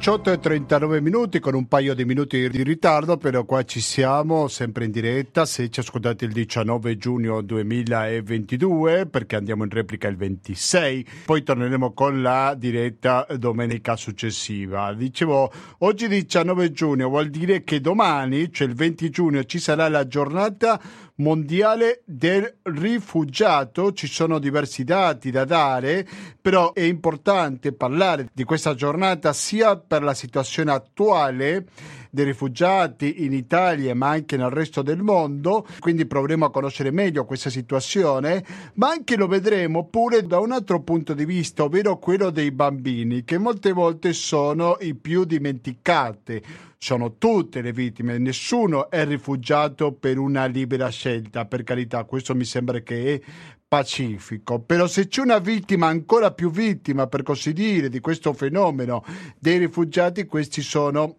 18 e 39 minuti con un paio di minuti di ritardo, però qua ci siamo sempre in diretta. Se ci ascoltate il 19 giugno 2022, perché andiamo in replica il 26, poi torneremo con la diretta domenica successiva. Dicevo, oggi 19 giugno vuol dire che domani, cioè il 20 giugno, ci sarà la giornata mondiale del rifugiato. Ci sono diversi dati da dare, però è importante parlare di questa giornata sia per la situazione attuale dei rifugiati in Italia ma anche nel resto del mondo, quindi proveremo a conoscere meglio questa situazione, ma anche lo vedremo pure da un altro punto di vista, ovvero quello dei bambini, che molte volte sono i più dimenticati sono tutte le vittime, nessuno è rifugiato per una libera scelta, per carità, questo mi sembra che è pacifico, però se c'è una vittima ancora più vittima, per così dire, di questo fenomeno dei rifugiati, questi sono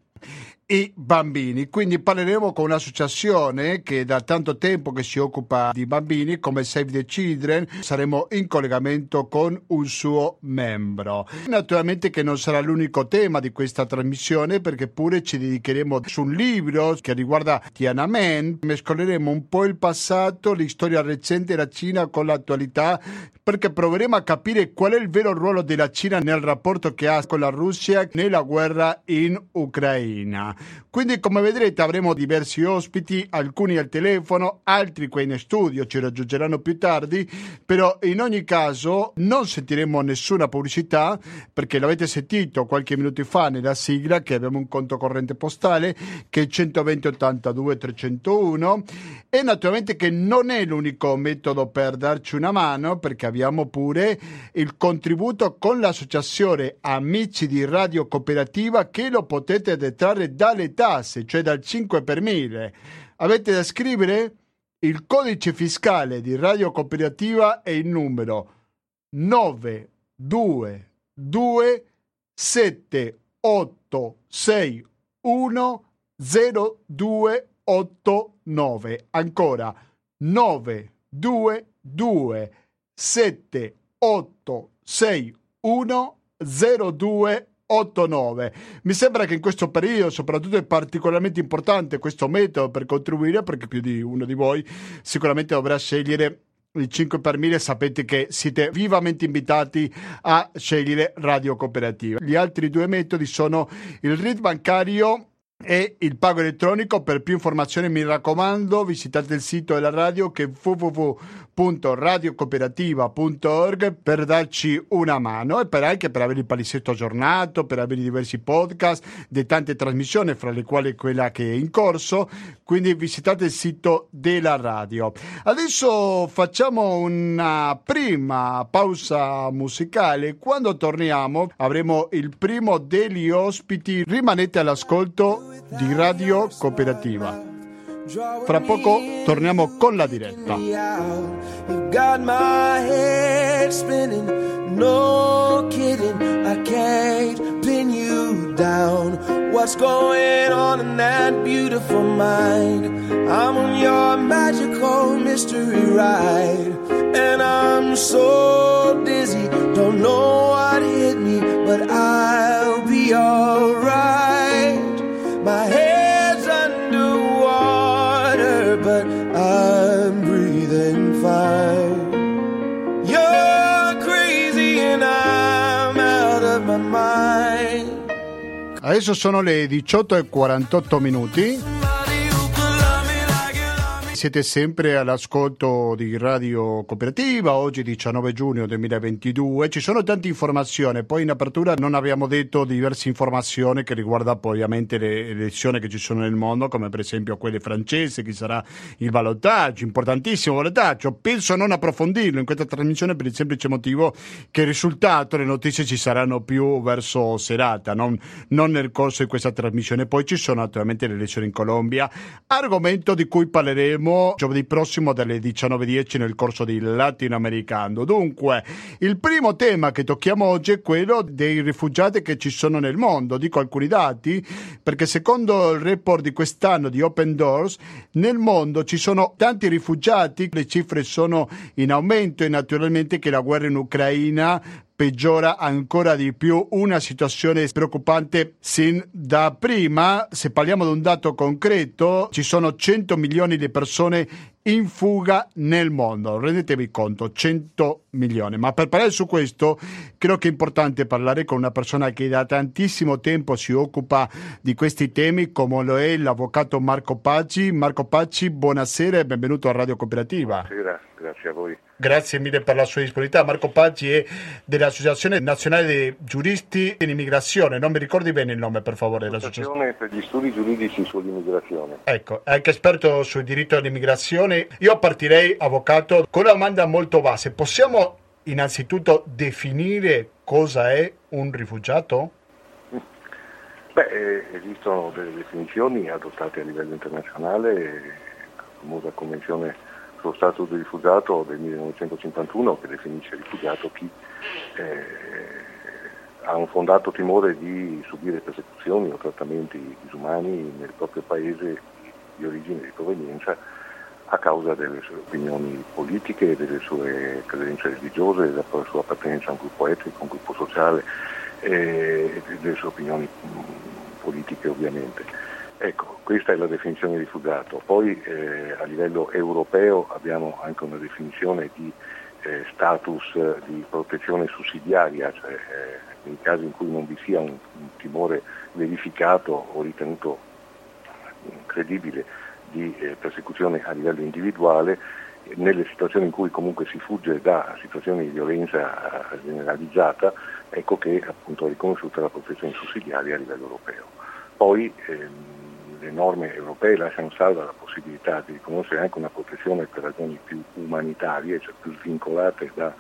i bambini. Quindi parleremo con un'associazione che da tanto tempo che si occupa di bambini come Save the Children. Saremo in collegamento con un suo membro. Naturalmente che non sarà l'unico tema di questa trasmissione perché pure ci dedicheremo su un libro che riguarda Tiananmen. Mescoleremo un po' il passato, la storia recente della Cina con l'attualità perché proveremo a capire qual è il vero ruolo della Cina nel rapporto che ha con la Russia nella guerra in Ucraina. Quindi come vedrete avremo diversi ospiti, alcuni al telefono, altri qui in studio ci raggiungeranno più tardi, però in ogni caso non sentiremo nessuna pubblicità perché l'avete sentito qualche minuto fa nella sigla che abbiamo un conto corrente postale che è 120 82 301 e naturalmente che non è l'unico metodo per darci una mano perché abbiamo pure il contributo con l'associazione Amici di Radio Cooperativa che lo potete detrarre da dalle tasse, cioè dal 5 per 1000. Avete da scrivere? Il codice fiscale di Radio Cooperativa è il numero 922 7861 0289. Ancora 922 7861 0289. 8-9. Mi sembra che in questo periodo, soprattutto, è particolarmente importante questo metodo per contribuire perché più di uno di voi sicuramente dovrà scegliere il 5 per 1000 sapete che siete vivamente invitati a scegliere Radio Cooperativa. Gli altri due metodi sono il RID bancario e il pago elettronico. Per più informazioni mi raccomando visitate il sito della radio che è www.radiocooperativa.org per darci una mano e per anche per avere il palisetto aggiornato, per avere diversi podcast di tante trasmissioni, fra le quali quella che è in corso. Quindi visitate il sito della radio. Adesso facciamo una prima pausa musicale. Quando torniamo avremo il primo degli ospiti. Rimanete all'ascolto di Radio Cooperativa. Fra poco torniamo con la diretta. No kidding, I can't pin you down. What's going on in that beautiful mind? I'm on your magical mystery ride. And I'm so dizzy, don't know what hit me, but I'll be alright. My head's underwater, but I'm breathing fine. You're crazy and I'm out of my mind. Adesso sono le 18 e 48 minuti siete sempre all'ascolto di Radio Cooperativa, oggi 19 giugno 2022. Ci sono tante informazioni, poi in apertura non abbiamo detto diverse informazioni che riguardano ovviamente le elezioni che ci sono nel mondo, come per esempio quelle francesi, chi sarà il ballottaggio, importantissimo ballottaggio. Penso non approfondirlo in questa trasmissione per il semplice motivo che il risultato, le notizie ci saranno più verso serata, non, non nel corso di questa trasmissione. Poi ci sono naturalmente le elezioni in Colombia, argomento di cui parleremo faremo giovedì prossimo dalle 19.10 nel corso di Latinoamericano. Dunque, il primo tema che tocchiamo oggi è quello dei rifugiati che ci sono nel mondo. Dico alcuni dati perché secondo il report di quest'anno di Open Doors, nel mondo ci sono tanti rifugiati, le cifre sono in aumento e naturalmente che la guerra in Ucraina peggiora ancora di più una situazione preoccupante sin da prima. Se parliamo di un dato concreto, ci sono 100 milioni di persone in fuga nel mondo. Rendetevi conto, 100 milioni. Ma per parlare su questo, credo che è importante parlare con una persona che da tantissimo tempo si occupa di questi temi, come lo è l'avvocato Marco Pacci. Marco Pacci, buonasera e benvenuto a Radio Cooperativa. Buonasera, grazie a voi. Grazie mille per la sua disponibilità. Marco Paggi è dell'Associazione Nazionale dei Giuristi in Immigrazione. Non mi ricordi bene il nome, per favore, dell'associazione? per gli studi giuridici sull'immigrazione. Ecco, anche esperto sul diritto all'immigrazione. Io partirei, avvocato, con una domanda molto base. Possiamo innanzitutto definire cosa è un rifugiato? Beh, eh, esistono delle definizioni adottate a livello internazionale, la famosa convenzione sullo status di rifugiato del 1951 che definisce rifugiato chi eh, ha un fondato timore di subire persecuzioni o trattamenti disumani nel proprio paese di origine e di provenienza a causa delle sue opinioni politiche, delle sue credenze religiose, della sua appartenenza a un gruppo etnico, a un gruppo sociale e delle sue opinioni politiche ovviamente. Ecco, questa è la definizione di rifugiato. Poi eh, a livello europeo abbiamo anche una definizione di eh, status eh, di protezione sussidiaria, cioè eh, nei casi in cui non vi sia un, un timore verificato o ritenuto credibile di eh, persecuzione a livello individuale, nelle situazioni in cui comunque si fugge da situazioni di violenza eh, generalizzata, ecco che appunto è riconosciuta la protezione sussidiaria a livello europeo. Poi ehm, le norme europee lasciano salva la possibilità di riconoscere anche una protezione per ragioni più umanitarie, cioè più svincolate da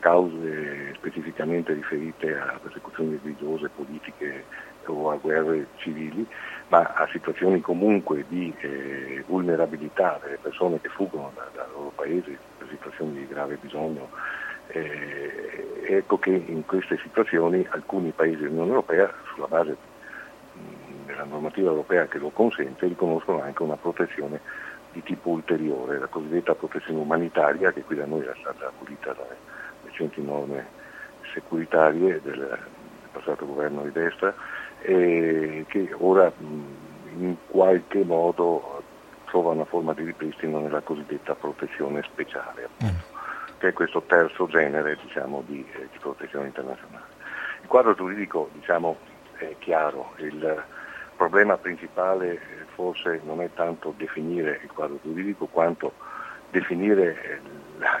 cause specificamente riferite a persecuzioni religiose, politiche o a guerre civili, ma a situazioni comunque di eh, vulnerabilità delle persone che fuggono da, dal loro paese per situazioni di grave bisogno. Eh, ecco che in queste situazioni alcuni paesi dell'Unione Europea, sulla base la normativa europea che lo consente, riconoscono anche una protezione di tipo ulteriore, la cosiddetta protezione umanitaria che qui da noi era stata abolita dalle recenti norme securitarie del passato governo di destra e che ora in qualche modo trova una forma di ripristino nella cosiddetta protezione speciale, appunto, mm. che è questo terzo genere diciamo, di, eh, di, protezione internazionale. Il quadro giuridico diciamo, è chiaro, il, problema principale eh, forse non è tanto definire il quadro giuridico quanto definire eh,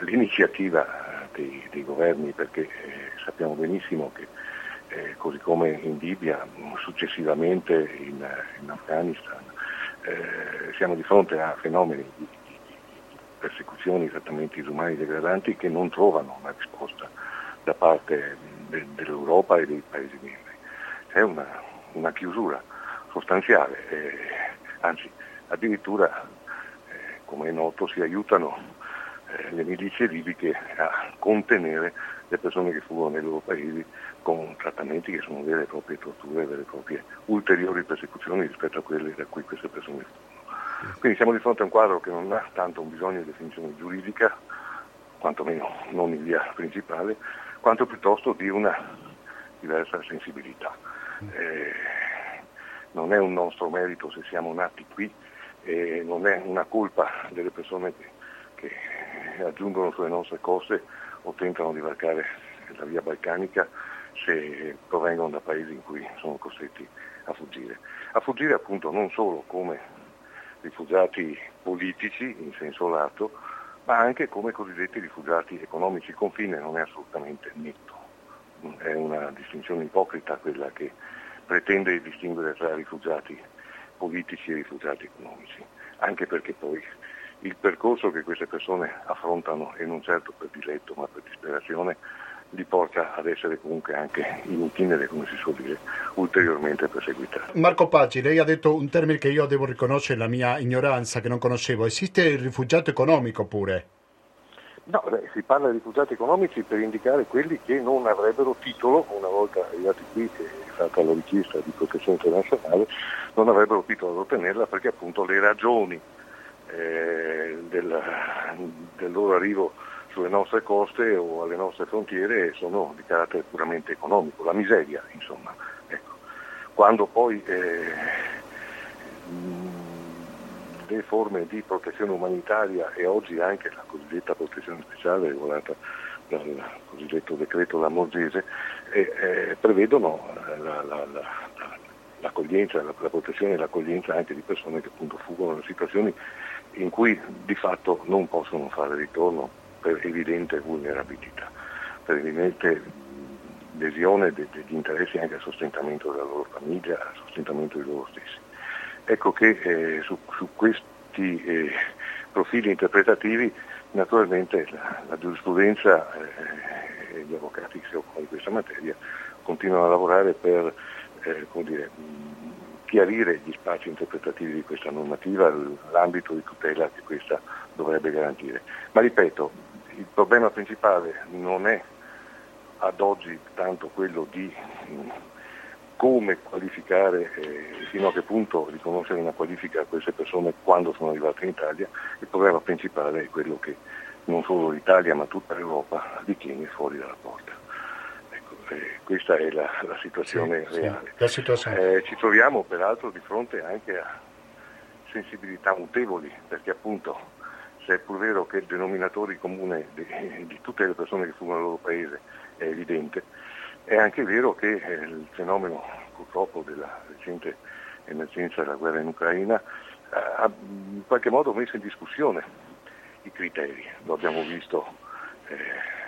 l'iniziativa dei, dei governi perché eh, sappiamo benissimo che così come in Libia, successivamente in, in Afghanistan, eh, siamo di fronte a fenomeni di, di, di persecuzioni, trattamenti disumani degradanti che non trovano una risposta da parte de, dell'Europa e dei Paesi membri. C'è una, una chiusura sostanziale, eh, anzi addirittura eh, come è noto si aiutano eh, le milizie libiche a contenere le persone che fuggono nei loro paesi con trattamenti che sono vere e proprie torture, vere e proprie ulteriori persecuzioni rispetto a quelle da cui queste persone fuggono. Quindi siamo di fronte a un quadro che non ha tanto un bisogno di definizione giuridica, quantomeno non in via principale, quanto piuttosto di una diversa sensibilità. Eh, non è un nostro merito se siamo nati qui e non è una colpa delle persone che, che aggiungono sulle nostre coste o tentano di varcare la via balcanica se provengono da paesi in cui sono costretti a fuggire. A fuggire appunto non solo come rifugiati politici in senso lato, ma anche come cosiddetti rifugiati economici. Il confine non è assolutamente netto, è una distinzione ipocrita quella che pretende di distinguere tra rifugiati politici e rifugiati economici, anche perché poi il percorso che queste persone affrontano è non certo per diletto ma per disperazione li porta ad essere comunque anche in itinere, come si suol dire, ulteriormente perseguitati. Marco Paggi, lei ha detto un termine che io devo riconoscere la mia ignoranza, che non conoscevo. Esiste il rifugiato economico pure? No, beh, si parla di rifugiati economici per indicare quelli che non avrebbero titolo, una volta arrivati qui e stata la richiesta di protezione internazionale, non avrebbero titolo ad ottenerla perché appunto le ragioni eh, del, del, loro arrivo sulle nostre coste o alle nostre frontiere sono di carattere puramente economico, la miseria insomma. Ecco. Quando poi eh, le forme di protezione umanitaria e oggi anche la cosiddetta protezione speciale regolata dal cosiddetto decreto Lamorgese eh, eh, prevedono la, la, la, l'accoglienza, la, protezione e l'accoglienza anche di persone che appunto fuggono da situazioni in cui di fatto non possono fare ritorno per evidente vulnerabilità, per evidente lesione degli interessi anche al sostentamento della loro famiglia, al sostentamento di loro stessi. Ecco che eh, su, su, questi eh, profili interpretativi naturalmente la, la giurisprudenza eh, e gli avvocati che si occupano di questa materia continuano a lavorare per eh, dire, chiarire gli spazi interpretativi di questa normativa, l'ambito di tutela che questa dovrebbe garantire. Ma ripeto, il problema principale non è ad oggi tanto quello di come qualificare e fino a che punto riconoscere una qualifica a queste persone quando sono arrivate in Italia, il problema principale è quello che non solo l'Italia ma tutta l'Europa li tiene fuori dalla porta. Ecco, eh, questa è la, la situazione sì, reale. Sì, la situazione. Eh, ci troviamo peraltro di fronte anche a sensibilità mutevoli, perché appunto se è pur vero che il denominatore comune di, di tutte le persone che fuggono dal loro paese è evidente, è anche vero che eh, il fenomeno purtroppo della recente emergenza della guerra in Ucraina eh, ha in qualche modo messo in discussione i criteri, lo abbiamo visto eh,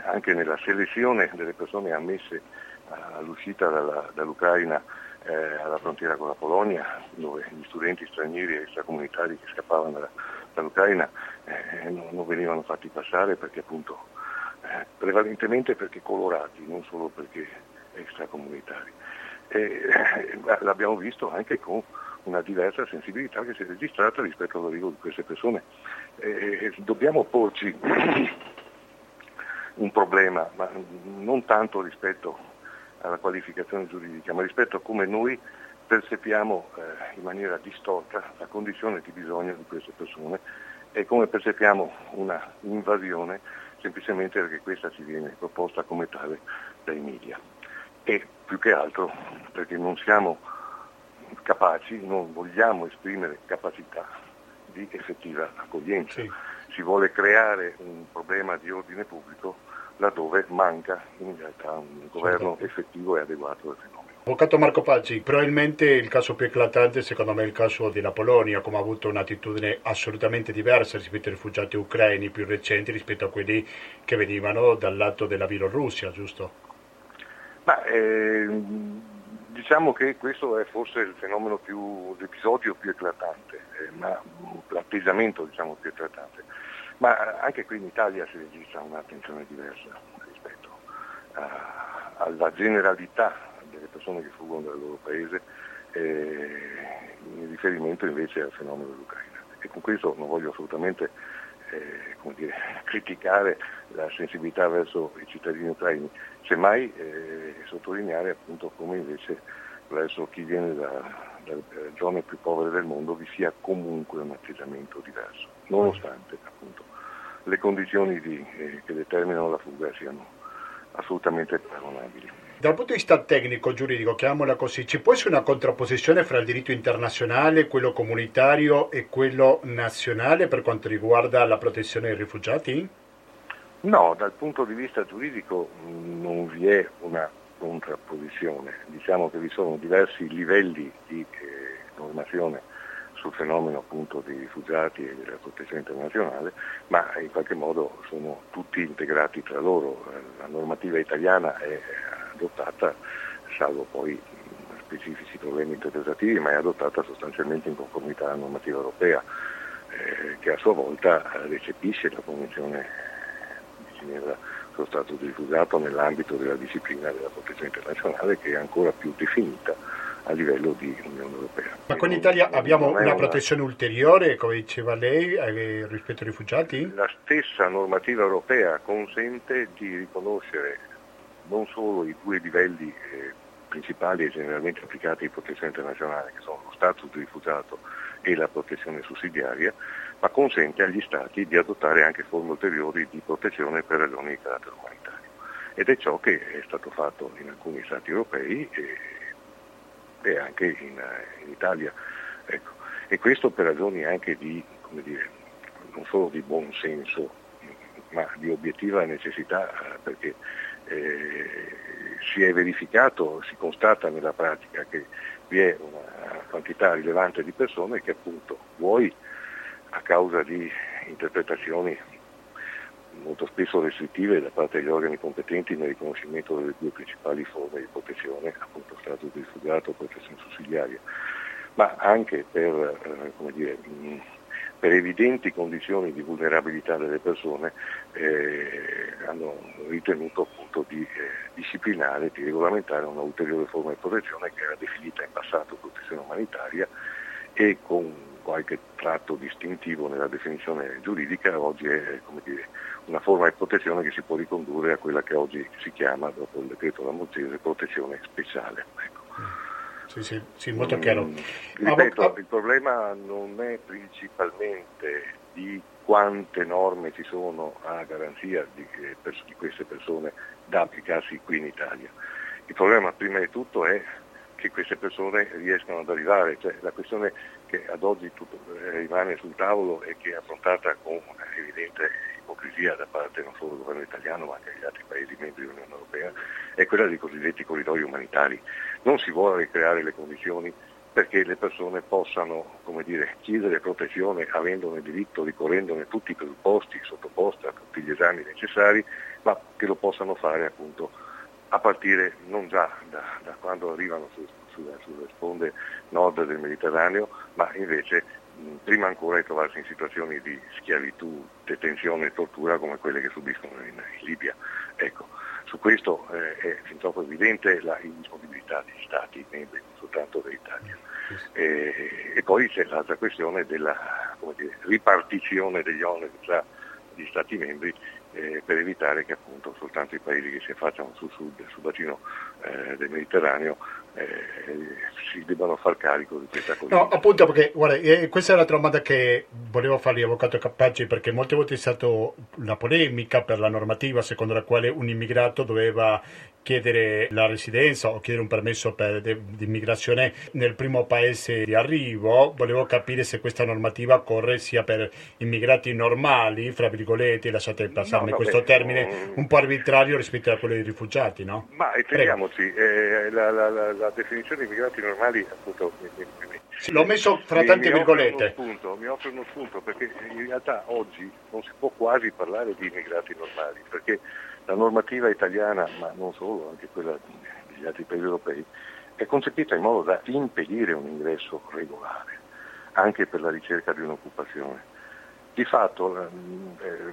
anche nella selezione delle persone ammesse all'uscita dalla, dall'Ucraina eh, alla frontiera con la Polonia, dove gli studenti stranieri e extracomunitari che scappavano dall'Ucraina eh, non, non, venivano fatti passare perché appunto eh, prevalentemente perché colorati, non solo perché extracomunitari. E, eh, l'abbiamo visto anche con una diversa sensibilità che si è registrata rispetto all'arrivo di queste persone. E, dobbiamo porci un problema, ma non tanto rispetto alla qualificazione giuridica, ma rispetto a come noi percepiamo eh, in maniera distorta la condizione di bisogno di queste persone e come percepiamo una invasione semplicemente perché questa ci viene proposta come tale dai media e più che altro perché non siamo capaci, non vogliamo esprimere capacità di effettiva accoglienza. Sì. Si vuole creare un problema di ordine pubblico laddove manca in realtà un governo certo. effettivo e adeguato. Avvocato Marco Pazzi, probabilmente il caso più eclatante secondo me è il caso della Polonia, come ha avuto un'attitudine assolutamente diversa rispetto ai rifugiati ucraini più recenti rispetto a quelli che venivano dal lato della Bielorussia, giusto? Ma, eh, diciamo che questo è forse il fenomeno più, l'episodio più eclatante, eh, ma l'atteggiamento diciamo, più eclatante. Ma anche qui in Italia si registra un'attenzione diversa rispetto a, alla generalità persone che fuggono dal loro paese eh, in riferimento invece al fenomeno dell'Ucraina. E con questo non voglio assolutamente eh, dire, criticare la sensibilità verso i cittadini ucraini, semmai eh, sottolineare appunto come invece verso chi viene da, dalle zone più povere del mondo vi sia comunque un atteggiamento diverso, nonostante appunto le condizioni di, eh, che determinano la fuga siano assolutamente paragonabili. Dal punto di vista tecnico, giuridico, chiamiamola così, ci può essere una contrapposizione fra il diritto internazionale, quello comunitario e quello nazionale per quanto riguarda la protezione dei rifugiati? No, dal punto di vista giuridico non vi è una contrapposizione, diciamo che vi sono diversi livelli di eh, normazione sul fenomeno appunto dei rifugiati e della protezione internazionale, ma in qualche modo sono tutti integrati tra loro. La normativa italiana è adottata, salvo poi specifici problemi interpretativi, ma è adottata sostanzialmente in conformità alla normativa europea, eh, che a sua volta recepisce la Convenzione Ginevra sullo stato di rifugiato nell'ambito della disciplina della protezione internazionale, che è ancora più definita a livello di Unione Europea. Ma con l'Italia abbiamo una, una protezione ulteriore, come diceva lei, eh, rispetto ai rifugiati? La stessa normativa europea consente di riconoscere non solo i due livelli eh, principali e generalmente applicati di protezione internazionale, che sono lo status di rifugiato e la protezione sussidiaria, ma consente agli Stati di adottare anche forme ulteriori di protezione per ragioni di carattere umanitario. Ed è ciò che è stato fatto in alcuni Stati europei e, e anche in, in Italia. Ecco. E questo per ragioni anche di, dire, non solo di buon senso, ma di obiettiva necessità, perché eh, si è verificato, si constata nella pratica che vi è una quantità rilevante di persone che appunto vuoi a causa di interpretazioni molto spesso restrittive da parte degli organi competenti nel riconoscimento delle due principali forme di protezione, appunto stato di rifugiato e protezione sussidiaria, ma anche per, eh, dire, per, evidenti condizioni di vulnerabilità delle persone eh, hanno ritenuto appunto di eh, disciplinare, di regolamentare una ulteriore forma di protezione che era definita in passato protezione umanitaria e con qualche tratto distintivo nella definizione giuridica, oggi è dire, una forma di protezione che si può ricondurre a quella che oggi si chiama, dopo il decreto Lamorgese, protezione speciale. Ecco. Sì, sì, sì, molto chiaro. Mm, ripeto, ah, il problema non è principalmente di quante norme ci sono a garanzia di, di queste persone da applicarsi qui in Italia. Il problema prima di tutto è che queste persone riescano ad arrivare, cioè, la questione che ad oggi tutto, eh, rimane sul tavolo e che è affrontata con evidente ipocrisia da parte non solo del governo italiano ma anche degli altri paesi membri dell'Unione Europea, è quella dei cosiddetti corridoi umanitari. Non si vuole creare le condizioni perché le persone possano dire, chiedere protezione avendone diritto, ricorrendone tutti i presupposti sottoposti a tutti gli esami necessari, ma che lo possano fare appunto a partire non già da, da quando arrivano su, sulle, sulle sponde nord del Mediterraneo, ma invece prima ancora di trovarsi in situazioni di schiavitù, detenzione e tortura come quelle che subiscono in, in Libia. Ecco, su questo eh, è fin troppo evidente la indisponibilità degli Stati membri, non soltanto dell'Italia. E, e poi c'è l'altra questione della dire, ripartizione degli oneri tra gli Stati membri eh, per evitare che appunto soltanto i paesi che si affacciano sul sul bacino eh, del Mediterraneo eh, si debbano far carico di questa cosa. No, appunto perché, guarda, eh, questa è la domanda che volevo fargli, Avvocato Cappaggi, perché molte volte è stata la polemica per la normativa secondo la quale un immigrato doveva chiedere la residenza o chiedere un permesso per, di immigrazione nel primo paese di arrivo. Volevo capire se questa normativa corre sia per immigrati normali, fra virgolette, lasciate passarmi no, no, questo beh, termine, un po' arbitrario rispetto a quello dei rifugiati, no? Ma intendiamoci, eh, la, la, la, la, definizione di immigrati normali appunto mi, mi, mi, l'ho messo fra tante virgolette. Spunto, mi offre uno spunto perché in realtà oggi non si può quasi parlare di immigrati normali perché la normativa italiana, ma non solo, anche quella degli altri paesi europei, è concepita in modo da impedire un ingresso regolare, anche per la ricerca di un'occupazione. Di fatto è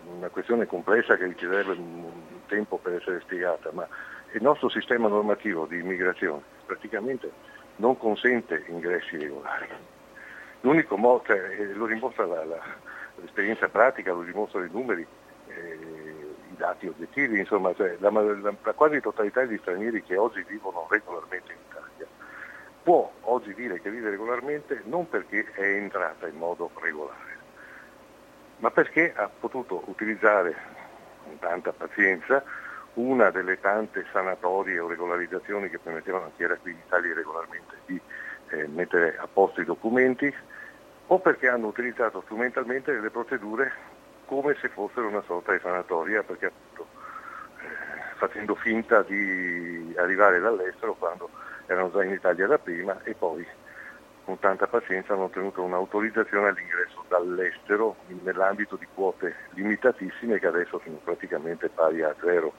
una questione complessa che richiederebbe un tempo per essere spiegata, ma il nostro sistema normativo di immigrazione praticamente non consente ingressi regolari. L'unico modo, cioè, lo dimostra la, la, l'esperienza pratica, lo dimostrano i numeri, eh, dati oggettivi, insomma, cioè, la, la, quasi totalità degli stranieri che oggi vivono regolarmente in Italia può oggi dire che vive regolarmente non perché è entrata in modo regolare, ma perché ha potuto utilizzare con tanta pazienza una delle tante sanatorie o regolarizzazioni che permettevano a chi era qui in Italia regolarmente di eh, mettere a posto i documenti o perché hanno utilizzato strumentalmente delle procedure come se fossero una sorta di sanatoria, perché appunto eh, facendo finta di arrivare dall'estero quando erano già in Italia da prima e poi con tanta pazienza hanno ottenuto un'autorizzazione all'ingresso dall'estero nell'ambito di quote limitatissime che adesso sono praticamente pari a zero.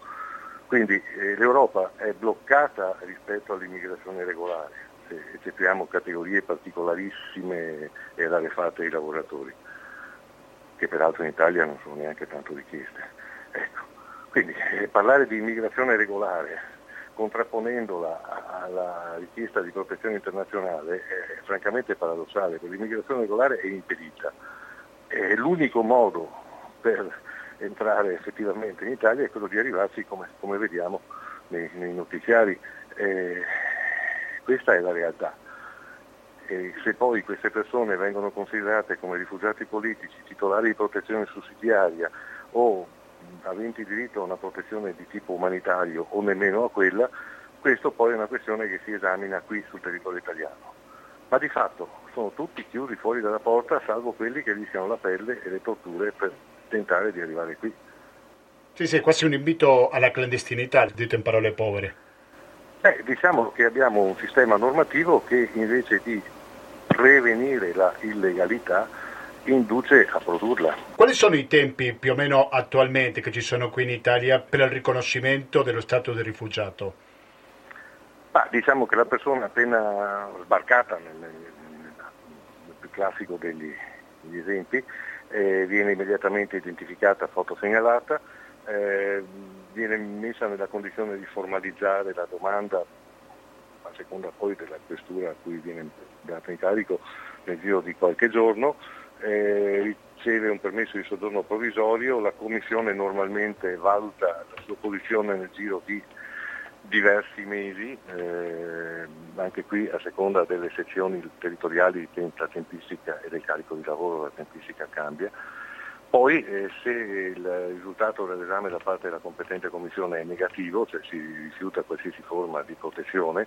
Quindi eh, l'Europa è bloccata rispetto all'immigrazione regolare, se eccepiamo categorie particolarissime e rarefatte ai lavoratori che peraltro in Italia non sono neanche tanto richieste. Ecco. Quindi eh, parlare di immigrazione regolare contrapponendola alla richiesta di protezione internazionale è francamente paradossale, perché l'immigrazione regolare è impedita. E l'unico modo per entrare effettivamente in Italia è quello di arrivarci come, come vediamo nei, nei notiziari. Eh, questa è la realtà. e se poi queste persone vengono considerate come rifugiati politici, titolari di protezione sussidiaria o aventi diritto a una protezione di tipo umanitario o nemmeno a quella, questo poi è una questione che si esamina qui sul territorio italiano. Ma di fatto sono tutti chiusi fuori dalla porta, salvo quelli che rischiano la pelle e le torture per tentare di arrivare qui. Sì, sì, è quasi un invito alla clandestinità, dito in parole povere. Eh, diciamo che abbiamo un sistema normativo che invece di prevenire la illegalità induce a produrla. Quali sono i tempi più o meno attualmente che ci sono qui in Italia per il riconoscimento dello stato del rifugiato? Ah, diciamo che la persona appena sbarcata, nel, nel, nel più classico degli esempi, eh, viene immediatamente identificata, fotosegnalata, eh, viene messa nella condizione di formalizzare la domanda a seconda poi della questura a cui viene data in carico nel giro di qualche giorno, eh, riceve un permesso di soggiorno provvisorio, la Commissione normalmente valuta la sua posizione nel giro di diversi mesi, eh, anche qui a seconda delle sezioni territoriali la tempistica e del carico di lavoro la tempistica cambia. Poi eh, se il risultato dell'esame da parte della competente commissione è negativo, cioè si rifiuta qualsiasi forma di protezione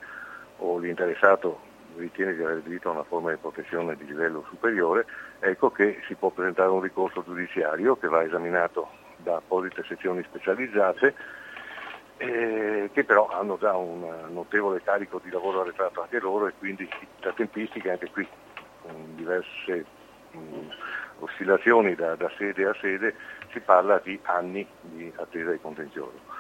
o l'interessato ritiene di avere diritto a una forma di protezione di livello superiore, ecco che si può presentare un ricorso giudiziario che va esaminato da apposite sezioni specializzate eh, che però hanno già un notevole carico di lavoro arretrato anche loro e quindi la tempistica anche qui con diverse mh, oscillazioni da, da, sede a sede si parla di anni di attesa di contenzioso.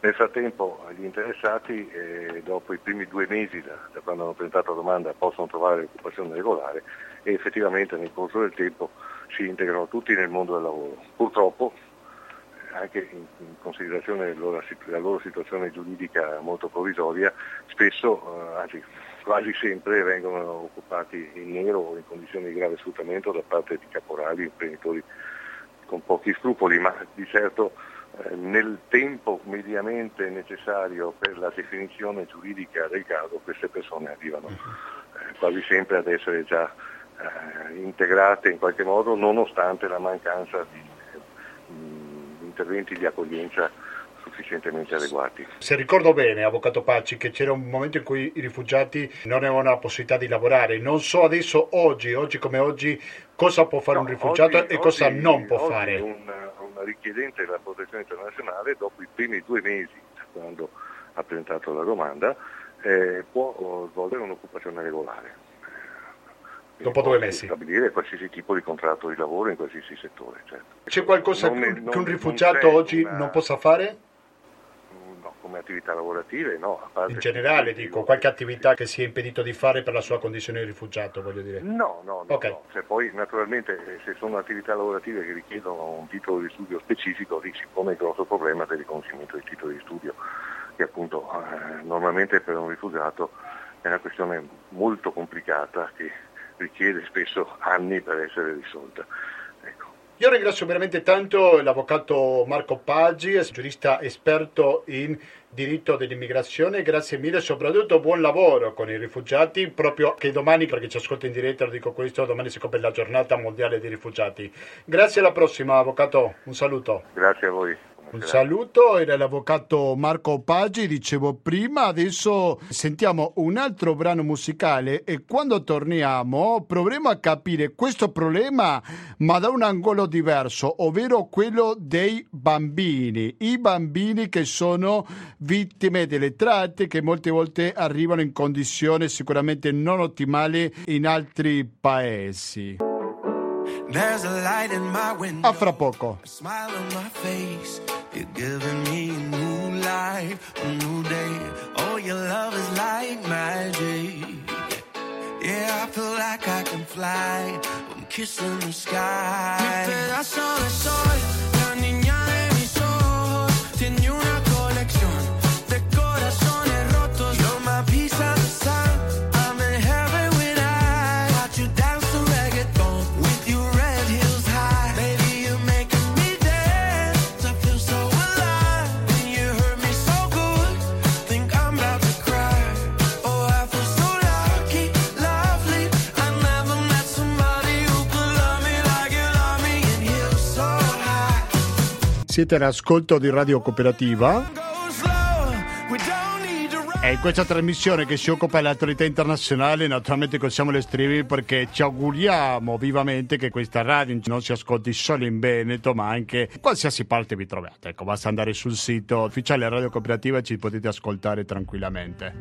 Nel frattempo gli interessati eh, dopo i primi due mesi da, da, quando hanno presentato la domanda possono trovare occupazione regolare e effettivamente nel corso del tempo si integrano tutti nel mondo del lavoro. Purtroppo anche in, in considerazione della loro, della loro, situazione giuridica molto provvisoria, spesso, eh, anzi quasi sempre, vengono occupati in nero o in condizioni di grave sfruttamento da parte di caporali, imprenditori con pochi scrupoli, ma di certo eh, nel tempo mediamente necessario per la definizione giuridica del caso queste persone arrivano eh, quasi sempre ad essere già eh, integrate in qualche modo nonostante la mancanza di interventi di accoglienza sufficientemente adeguati. Se ricordo bene, Avvocato Pacci, che c'era un momento in cui i rifugiati non avevano la possibilità di lavorare. Non so adesso, oggi, oggi come oggi, cosa può fare no, un rifugiato oggi, e cosa oggi, non può fare. Un, un richiedente della protezione internazionale, dopo i primi due mesi, quando ha presentato la domanda, eh, può svolgere un'occupazione regolare dopo due mesi. Stabilire qualsiasi tipo di contratto di lavoro in qualsiasi settore. Certo. C'è qualcosa non, che, non, un rifugiato oggi una... non possa fare? No, come attività lavorative no. in generale dico, qualche attività che si è impedito di fare per la sua condizione di rifugiato, voglio dire. No, no, no. Okay. no. Cioè, poi naturalmente eh, se sono attività lavorative che richiedono un titolo di studio specifico, lì si pone il grosso problema del riconoscimento dei titoli di studio, che appunto eh, normalmente per un rifugiato è una questione molto complicata che richiede spesso anni per essere risolta. Ecco. Io ringrazio veramente tanto l'avvocato Marco Paggi, giurista esperto in diritto dell'immigrazione, grazie mille e soprattutto buon lavoro con i rifugiati, proprio che domani, perché ci ascolta in diretta, lo dico questo, domani si copre la giornata mondiale dei rifugiati. Grazie alla prossima, avvocato, un saluto. Grazie a voi. Un saluto, era l'avvocato Marco Paggi, dicevo prima, adesso sentiamo un altro brano musicale e quando torniamo proveremo a capire questo problema ma da un angolo diverso, ovvero quello dei bambini, i bambini che sono vittime delle tratte che molte volte arrivano in condizioni sicuramente non ottimali in altri paesi. A fra poco. You're giving me a new life, a new day. Oh, your love is like magic. Yeah, I feel like I can fly. I'm kissing the sky. Mi pedazo de sol, Siete all'ascolto di Radio Cooperativa. E in questa trasmissione che si occupa dell'attualità internazionale, naturalmente consigliamo le streaming perché ci auguriamo vivamente che questa radio non si ascolti solo in Veneto, ma anche in qualsiasi parte vi trovate. Ecco, basta andare sul sito ufficiale Radio Cooperativa e ci potete ascoltare tranquillamente.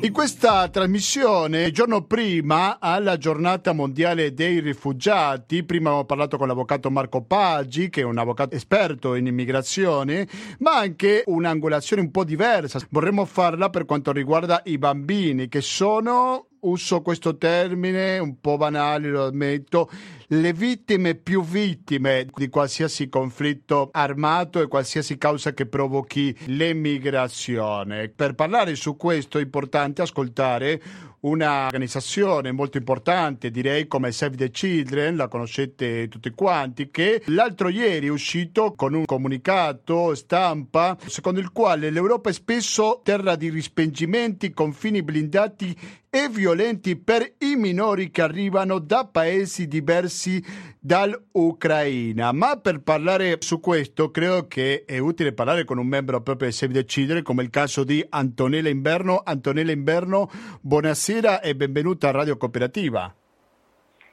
In questa trasmissione, il giorno prima alla giornata mondiale dei rifugiati, prima ho parlato con l'avvocato Marco Paggi, che è un avvocato esperto in immigrazione, ma anche un'angolazione un po' diversa. Vorremmo farla per quanto riguarda i bambini, che sono, uso questo termine un po' banale, lo ammetto, le vittime più vittime di qualsiasi conflitto armato e qualsiasi causa che provochi l'emigrazione. Per parlare su questo è importante ascoltare un'organizzazione molto importante, direi come Save the Children, la conoscete tutti quanti, che l'altro ieri è uscito con un comunicato stampa secondo il quale l'Europa è spesso terra di rispengimenti, confini blindati e violenti per i minori che arrivano da paesi diversi dall'Ucraina. Ma per parlare su questo credo che è utile parlare con un membro proprio di Save the Children, come il caso di Antonella Inverno. Antonella Inverno, buonasera e benvenuta a Radio Cooperativa.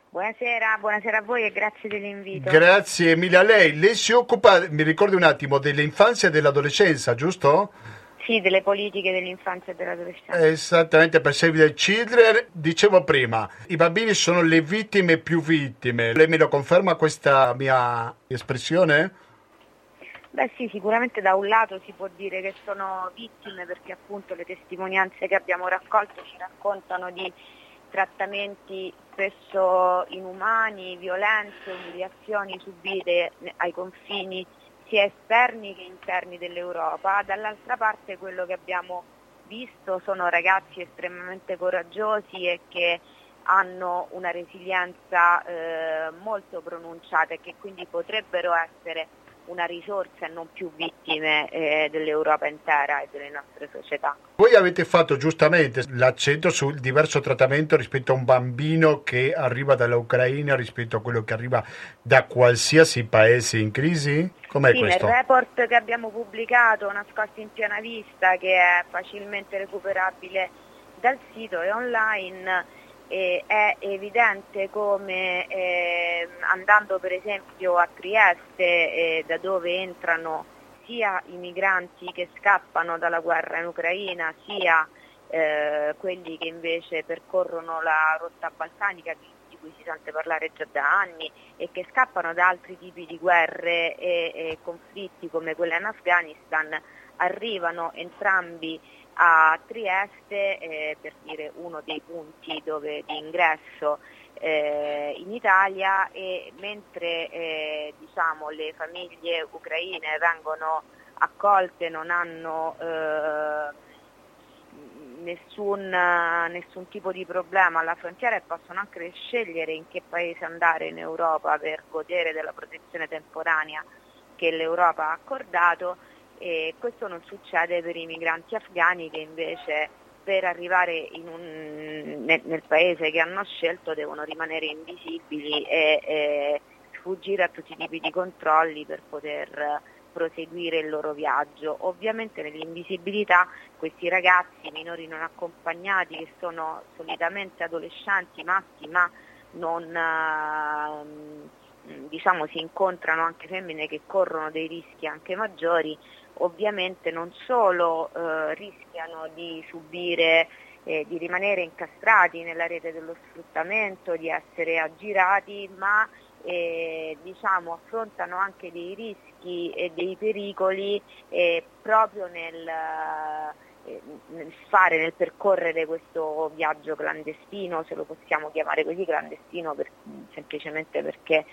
Buonasera, buonasera a voi e grazie dell'invito. Grazie mille a lei. Lei si occupa, mi ricordi un attimo, dell'infanzia e dell'adolescenza, giusto? Sì, delle politiche dell'infanzia e dell'adolescenza. Esattamente, per Save the Children, dicevo prima, i bambini sono le vittime più vittime. Lei me lo conferma questa mia espressione? Beh sì, sicuramente da un lato si può dire che sono vittime perché appunto le testimonianze che abbiamo raccolto ci raccontano di trattamenti spesso inumani, violenze, umiliazioni subite ai confini sia esterni che interni dell'Europa, dall'altra parte quello che abbiamo visto sono ragazzi estremamente coraggiosi e che hanno una resilienza eh, molto pronunciata e che quindi potrebbero essere una risorsa e non più vittime eh, dell'Europa intera e delle nostre società. Voi avete fatto giustamente l'accento sul diverso trattamento rispetto a un bambino che arriva dall'Ucraina rispetto a quello che arriva da qualsiasi paese in crisi? Com'è sì, questo? Nel report che abbiamo pubblicato, nascosto in piena vista, che è facilmente recuperabile dal sito e online, eh, è evidente come eh, andando per esempio a Trieste, eh, da dove entrano sia i migranti che scappano dalla guerra in Ucraina, sia eh, quelli che invece percorrono la rotta balcanica di, di, cui si sente parlare già da anni e che scappano da altri tipi di guerre e, e conflitti come quella in Afghanistan, arrivano entrambi a Trieste eh, per dire uno dei punti dove, di ingresso eh, in Italia e mentre eh, diciamo, le famiglie ucraine vengono accolte non hanno eh, nessun, nessun, tipo di problema alla frontiera e possono anche scegliere in che paese andare in Europa per godere della protezione temporanea che l'Europa ha accordato e questo non succede per i migranti afghani che invece per arrivare un, nel, nel, paese che hanno scelto devono rimanere invisibili e, e sfuggire a tutti i tipi di controlli per poter proseguire il loro viaggio. Ovviamente nell'invisibilità questi ragazzi minori non accompagnati che sono solitamente adolescenti maschi ma non eh, diciamo si incontrano anche femmine che corrono dei rischi anche maggiori, ovviamente non solo eh, rischiano di subire eh, di rimanere incastrati nella rete dello sfruttamento, di essere aggirati, ma eh, diciamo, affrontano anche dei rischi e dei pericoli eh, proprio nel, eh, nel, fare, nel percorrere questo viaggio clandestino, se lo possiamo chiamare così clandestino per, semplicemente perché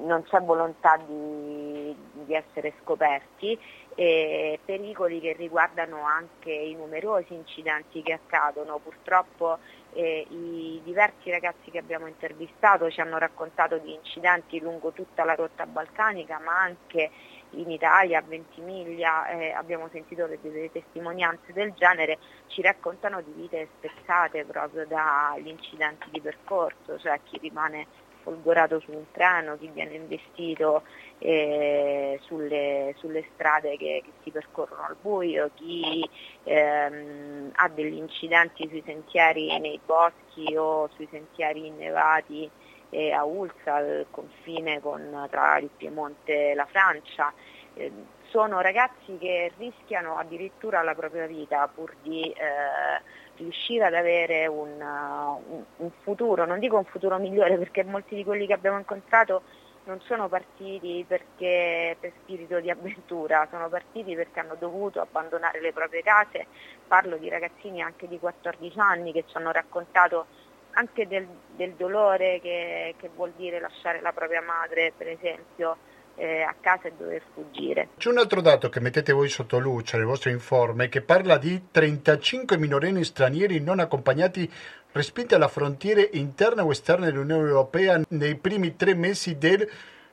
non c'è volontà di, di essere scoperti, eh, pericoli che riguardano anche i numerosi incidenti che accadono. Purtroppo eh, i diversi ragazzi che abbiamo intervistato ci hanno raccontato di incidenti lungo tutta la rotta balcanica, ma anche in Italia, a Ventimiglia, eh, abbiamo sentito delle testimonianze del genere, ci raccontano di vite spezzate proprio dagli incidenti di percorso, cioè chi rimane folgorato su un treno, chi viene investito eh, sulle, sulle, strade che, che, si percorrono al buio, chi ehm, ha degli incidenti sui sentieri nei boschi o sui sentieri innevati eh, a Ulza, al confine con, tra il Piemonte e la Francia. Eh, sono ragazzi che rischiano addirittura la propria vita pur di eh, riuscire ad avere un, un, un, futuro, non dico un futuro migliore perché molti di quelli che abbiamo incontrato non sono partiti perché per spirito di avventura, sono partiti perché hanno dovuto abbandonare le proprie case, parlo di ragazzini anche di 14 anni che ci hanno raccontato anche del, del dolore che, che vuol dire lasciare la propria madre per esempio eh, a casa e dover fuggire. C'è un altro dato che mettete voi sotto luce nel vostro informe che parla di 35 minorenni stranieri non accompagnati respinti alla frontiera interna o esterna dell'Unione Europea nei primi tre mesi del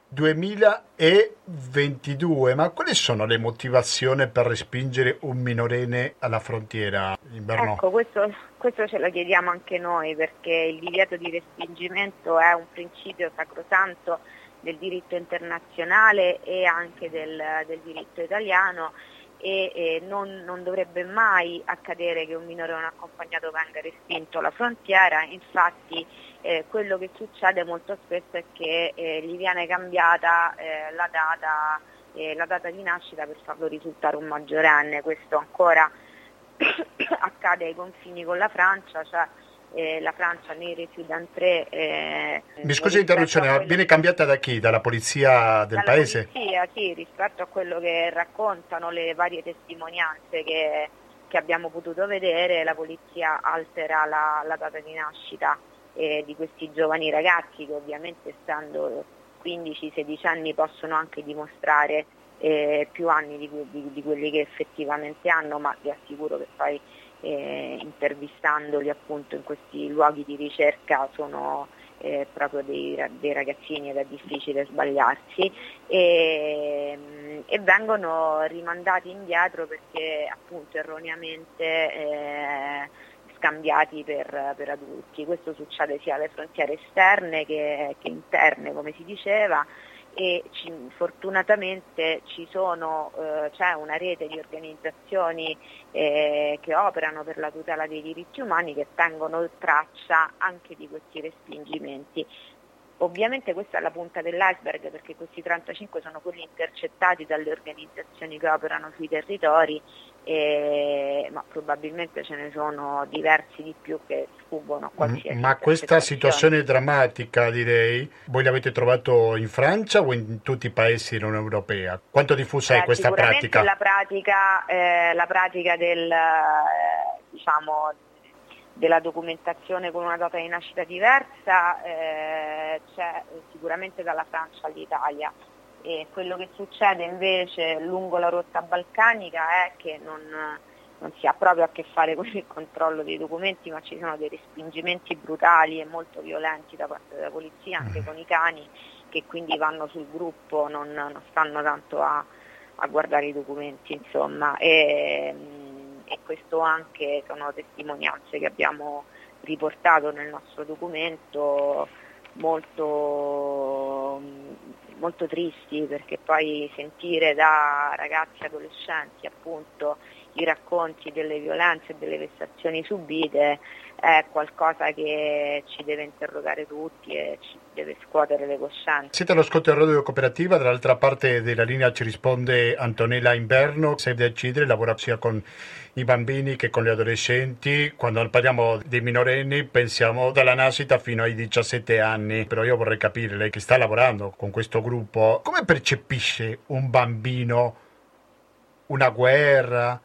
2022. Ma quali sono le motivazioni per respingere un minorenne alla frontiera inverno? Ecco, questo, questo ce lo chiediamo anche noi perché il divieto di respingimento è un principio sacrosanto del diritto internazionale e anche del, del diritto italiano e eh, non, non, dovrebbe mai accadere che un minore non accompagnato venga respinto alla frontiera, infatti eh, quello che succede molto spesso è che eh, gli viene cambiata eh, la data, eh, la, data, di nascita per farlo risultare un maggiorenne, questo ancora accade ai confini con la Francia, cioè eh, la Francia nei Resident 3. Eh, Mi scusi l'interruzione, viene cambiata da chi? Dalla polizia del dalla paese? Polizia, sì, rispetto a quello che raccontano le varie testimonianze che, che abbiamo potuto vedere, la polizia altera la, la data di nascita eh, di questi giovani ragazzi che ovviamente essendo 15-16 anni possono anche dimostrare eh, più anni di, di, di, quelli che effettivamente hanno, ma vi assicuro che poi eh, intervistandoli appunto in questi luoghi di ricerca sono eh, proprio dei, dei, ragazzini ed è difficile sbagliarsi e, e, vengono rimandati indietro perché appunto erroneamente eh, scambiati per, per, adulti. Questo succede sia alle frontiere esterne che, che interne come si diceva e ci, fortunatamente ci sono, eh, c'è una rete di organizzazioni eh, che operano per la tutela dei diritti umani che tengono traccia anche di questi respingimenti. Ovviamente questa è la punta dell'iceberg perché questi 35 sono quelli intercettati dalle organizzazioni che operano sui territori, eh, ma probabilmente ce ne sono diversi di più che sfuggono qualsiasi Ma questa situazione drammatica direi, voi l'avete trovato in Francia o in tutti i paesi dell'Unione Europea? Quanto diffusa eh, è questa pratica? La pratica, eh, la pratica del, eh, diciamo, della documentazione con una data di nascita diversa eh, c'è sicuramente dalla Francia all'Italia. E quello che succede invece lungo la rotta balcanica è che non, non si ha proprio a che fare con il controllo dei documenti, ma ci sono dei respingimenti brutali e molto violenti da parte della polizia, anche con i cani, che quindi vanno sul gruppo, non, non stanno tanto a, a, guardare i documenti, insomma. E, e questo anche sono testimonianze che abbiamo riportato nel nostro documento molto, molto tristi perché poi sentire da ragazzi adolescenti appunto i racconti delle violenze e delle vessazioni subite è qualcosa che ci deve interrogare tutti e ci deve scuotere le coscienze. Siete allo Scotto Radio Cooperativa, dall'altra parte della linea ci risponde Antonella Inverno, Save the Children, lavora sia con i bambini che con gli adolescenti. Quando parliamo dei minorenni pensiamo dalla nascita fino ai 17 anni, però io vorrei capire, lei che sta lavorando con questo gruppo, come percepisce un bambino una guerra?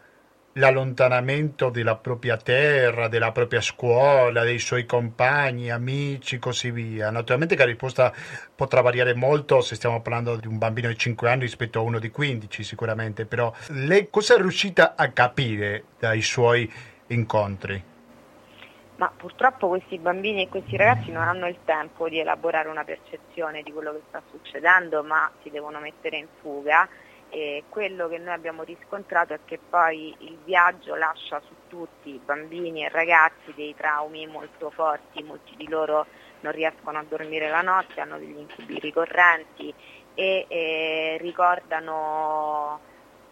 L'allontanamento della propria terra, della propria scuola, dei suoi compagni, amici, così via. Naturalmente che la risposta potrà variare molto se stiamo parlando di un bambino di 5 anni rispetto a uno di 15 sicuramente, però lei cosa è riuscita a capire dai suoi incontri? Ma purtroppo questi bambini e questi ragazzi non hanno il tempo di elaborare una percezione di quello che sta succedendo, ma si devono mettere in fuga e quello che noi abbiamo riscontrato è che poi il viaggio lascia su tutti, bambini e ragazzi, dei traumi molto forti, molti di loro non riescono a dormire la notte, hanno degli incubi ricorrenti e eh, ricordano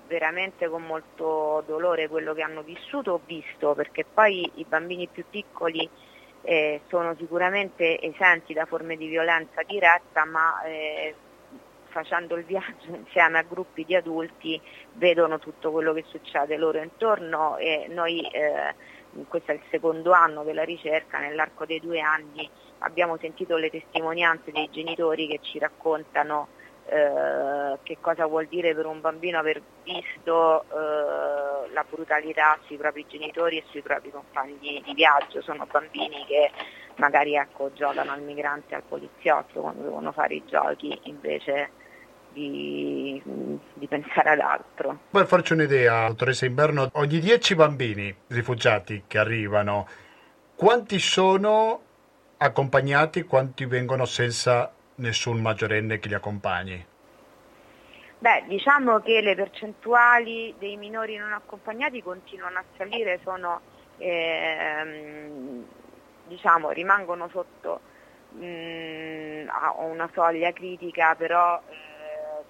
veramente con molto dolore quello che hanno vissuto o visto, perché poi i bambini più piccoli eh, sono sicuramente esenti da forme di violenza diretta, ma eh, facendo il viaggio insieme a gruppi di adulti vedono tutto quello che succede loro intorno e noi, eh, questo è il secondo anno della ricerca, nell'arco dei due anni abbiamo sentito le testimonianze dei genitori che ci raccontano eh, che cosa vuol dire per un bambino aver visto eh, la brutalità sui propri genitori e sui propri compagni di viaggio. Sono bambini che magari ecco, giocano al migrante al poliziotto quando devono fare i giochi invece di, di, pensare ad altro. Per farci un'idea, dottoressa Inverno, ogni 10 bambini rifugiati che arrivano, quanti sono accompagnati, quanti vengono senza nessun maggiorenne che li accompagni? Beh, diciamo che le percentuali dei minori non accompagnati continuano a salire, sono, ehm, diciamo, rimangono sotto mh, mm, a una soglia critica, però eh,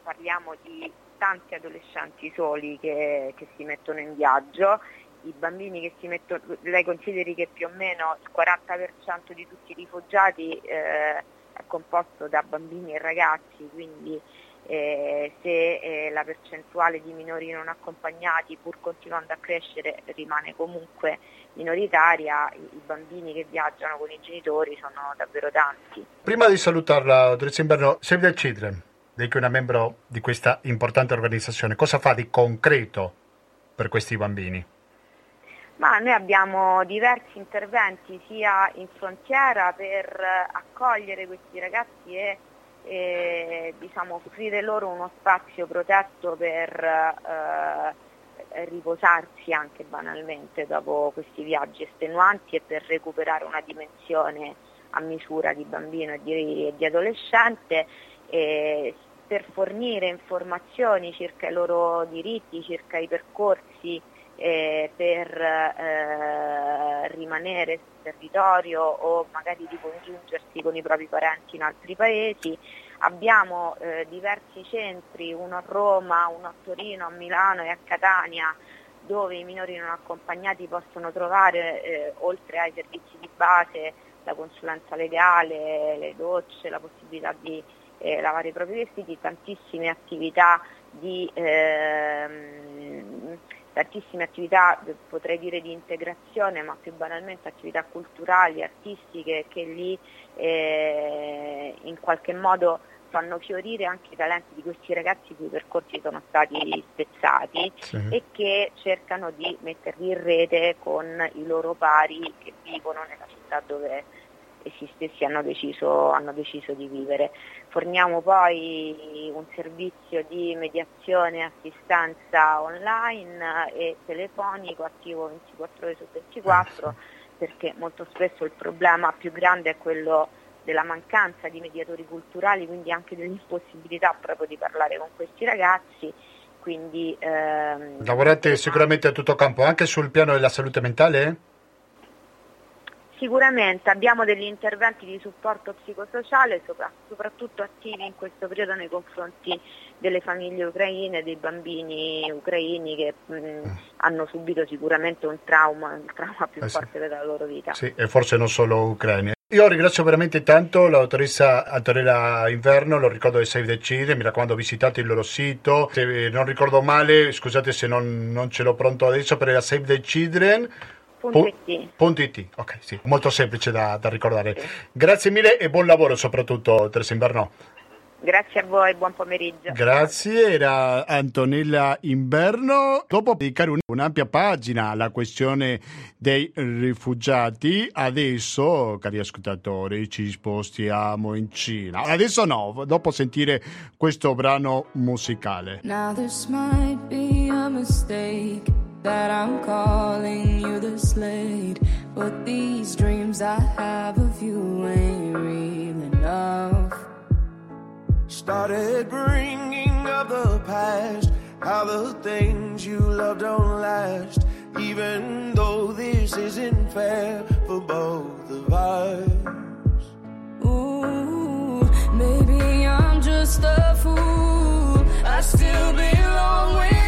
parliamo di tanti adolescenti soli che, che, si mettono in viaggio, i bambini che si mettono, lei consideri che più o meno il 40% di tutti i rifugiati eh, è composto da bambini e ragazzi, quindi eh, se eh, la percentuale di minori non accompagnati pur continuando a crescere rimane comunque minoritaria, i, i bambini che viaggiano con i genitori sono davvero tanti. Prima di salutarla, dottoressa Inverno, Save the Children, lei che è una membro di questa importante organizzazione, cosa fa di concreto per questi bambini? Ma noi abbiamo diversi interventi sia in frontiera per accogliere questi ragazzi e eh, diciamo, offrire loro uno spazio protetto per eh, riposarsi anche banalmente dopo questi viaggi estenuanti e per recuperare una dimensione a misura di bambino e di, e di adolescente. Eh, per fornire informazioni circa i loro diritti, circa i percorsi eh, per eh, rimanere sul territorio o magari di congiungersi con i propri parenti in altri paesi. Abbiamo eh, diversi centri, uno a Roma, uno a Torino, a Milano e a Catania, dove i minori non accompagnati possono trovare, eh, oltre ai servizi di base, la consulenza legale, le docce, la possibilità di eh, lavare i propri vestiti, tantissime attività di ehm, tantissime attività, potrei dire di integrazione, ma più banalmente attività culturali, artistiche che lì eh, in qualche modo fanno fiorire anche i talenti di questi ragazzi cui i percorsi sono stati spezzati sì. e che cercano di metterli in rete con i loro pari che vivono nella città dove essi stessi hanno deciso, hanno deciso di vivere. Forniamo poi un servizio di mediazione e assistenza online e telefonico attivo 24 ore su 24 ah, perché molto spesso il problema più grande è quello della mancanza di mediatori culturali, quindi anche dell'impossibilità proprio di parlare con questi ragazzi. Quindi, ehm, Lavorate sicuramente a tutto campo, anche sul piano della salute mentale? Sicuramente abbiamo degli interventi di supporto psicosociale, soprattutto attivi in questo periodo nei confronti delle famiglie ucraine, dei bambini ucraini che mh, mm, hanno subito sicuramente un trauma, il trauma più eh sì. forte della loro vita. Sì, e forse non solo ucraini. Io ringrazio veramente tanto la dottoressa Antonella Inverno, lo ricordo di Save the Children, mi raccomando visitate il loro sito, se non ricordo male, scusate se non, non ce l'ho pronto adesso, per la Save the Children Punti ok, sì, molto semplice da, da ricordare. Sì. Grazie mille e buon lavoro soprattutto, Teresa Invernò. Grazie a voi, buon pomeriggio. Grazie, era Antonella Inverno. Dopo dedicare un'ampia pagina alla questione dei rifugiati, adesso, cari ascoltatori, ci spostiamo in Cina. Adesso no, dopo sentire questo brano musicale. Now this might be a mistake. that I'm calling you the slate. But these dreams I have of you ain't real enough. Started bringing up the past, how the things you love don't last. Even though this isn't fair for both of us. Ooh, maybe I'm just a fool. I still belong with.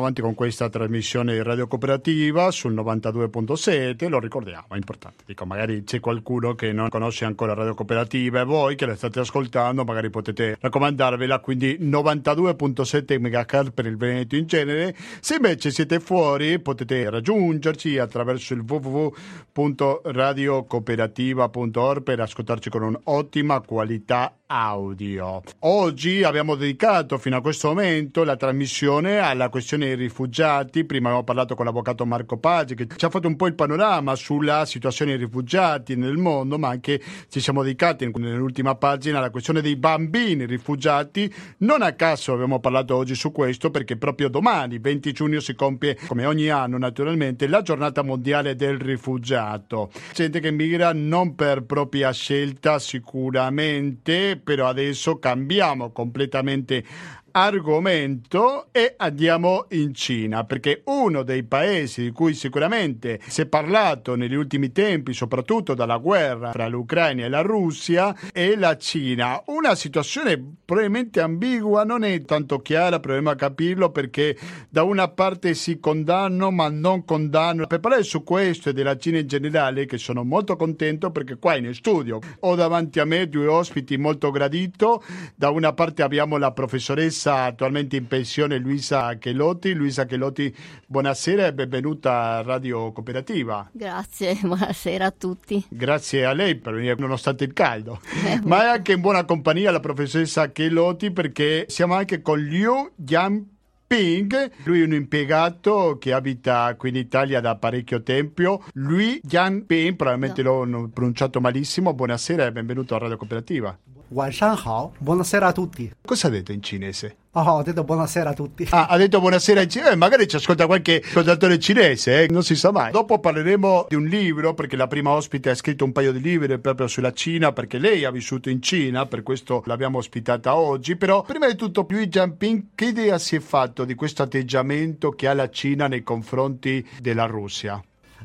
Avanti con questa trasmissione di Radio Cooperativa sul 92.7, lo ricordiamo, è importante. Dico, magari c'è qualcuno che non conosce ancora Radio Cooperativa e voi che la state ascoltando magari potete raccomandarvela, quindi 92.7 MHz per il Veneto in genere. Se invece siete fuori potete raggiungerci attraverso il www.radiocooperativa.org per ascoltarci con un'ottima qualità audio. Oggi abbiamo dedicato fino a questo momento la trasmissione alla questione dei rifugiati. Prima abbiamo parlato con l'avvocato Marco Paggi che ci ha fatto un po' il panorama sulla situazione dei rifugiati nel mondo, ma anche ci siamo dedicati nell'ultima pagina alla questione dei bambini rifugiati. Non a caso abbiamo parlato oggi su questo perché proprio domani, 20 giugno, si compie, come ogni anno naturalmente, la giornata mondiale del rifugiato. Gente che migra non per propria scelta sicuramente, però adesso cambiamo completamente argomento e andiamo in Cina perché uno dei paesi di cui sicuramente si è parlato negli ultimi tempi soprattutto dalla guerra tra l'Ucraina e la Russia è la Cina. Una situazione probabilmente ambigua non è tanto chiara proviamo a capirlo perché da una parte si condannano ma non condannano per parlare su questo e della Cina in generale che sono molto contento perché qua in studio ho davanti a me due ospiti molto gradito. Da una parte abbiamo la professoressa attualmente in pensione Luisa Chelotti. Luisa Chelotti, buonasera e benvenuta a Radio Cooperativa. Grazie, buonasera a tutti. Grazie a lei per venire nonostante il caldo. Eh, Ma è anche in buona compagnia la professoressa Chelotti perché siamo anche con Liu Yang Ping, lui è un impiegato che abita qui in Italia da parecchio tempo. Lui, Yan Ping, probabilmente no. l'ho pronunciato malissimo. Buonasera e benvenuto a Radio Cooperativa. Wanshanhao, buonasera a tutti. Cosa ha detto in cinese? Oh, ho detto buonasera a tutti. Ah, ha detto buonasera in cinese, eh, magari ci ascolta qualche ascoltatore cinese, eh? non si sa mai. Dopo parleremo di un libro, perché la prima ospite ha scritto un paio di libri proprio sulla Cina, perché lei ha vissuto in Cina, per questo l'abbiamo ospitata oggi. Però prima di tutto, Liu Jinping, che idea si è fatto di questo atteggiamento che ha la Cina nei confronti della Russia?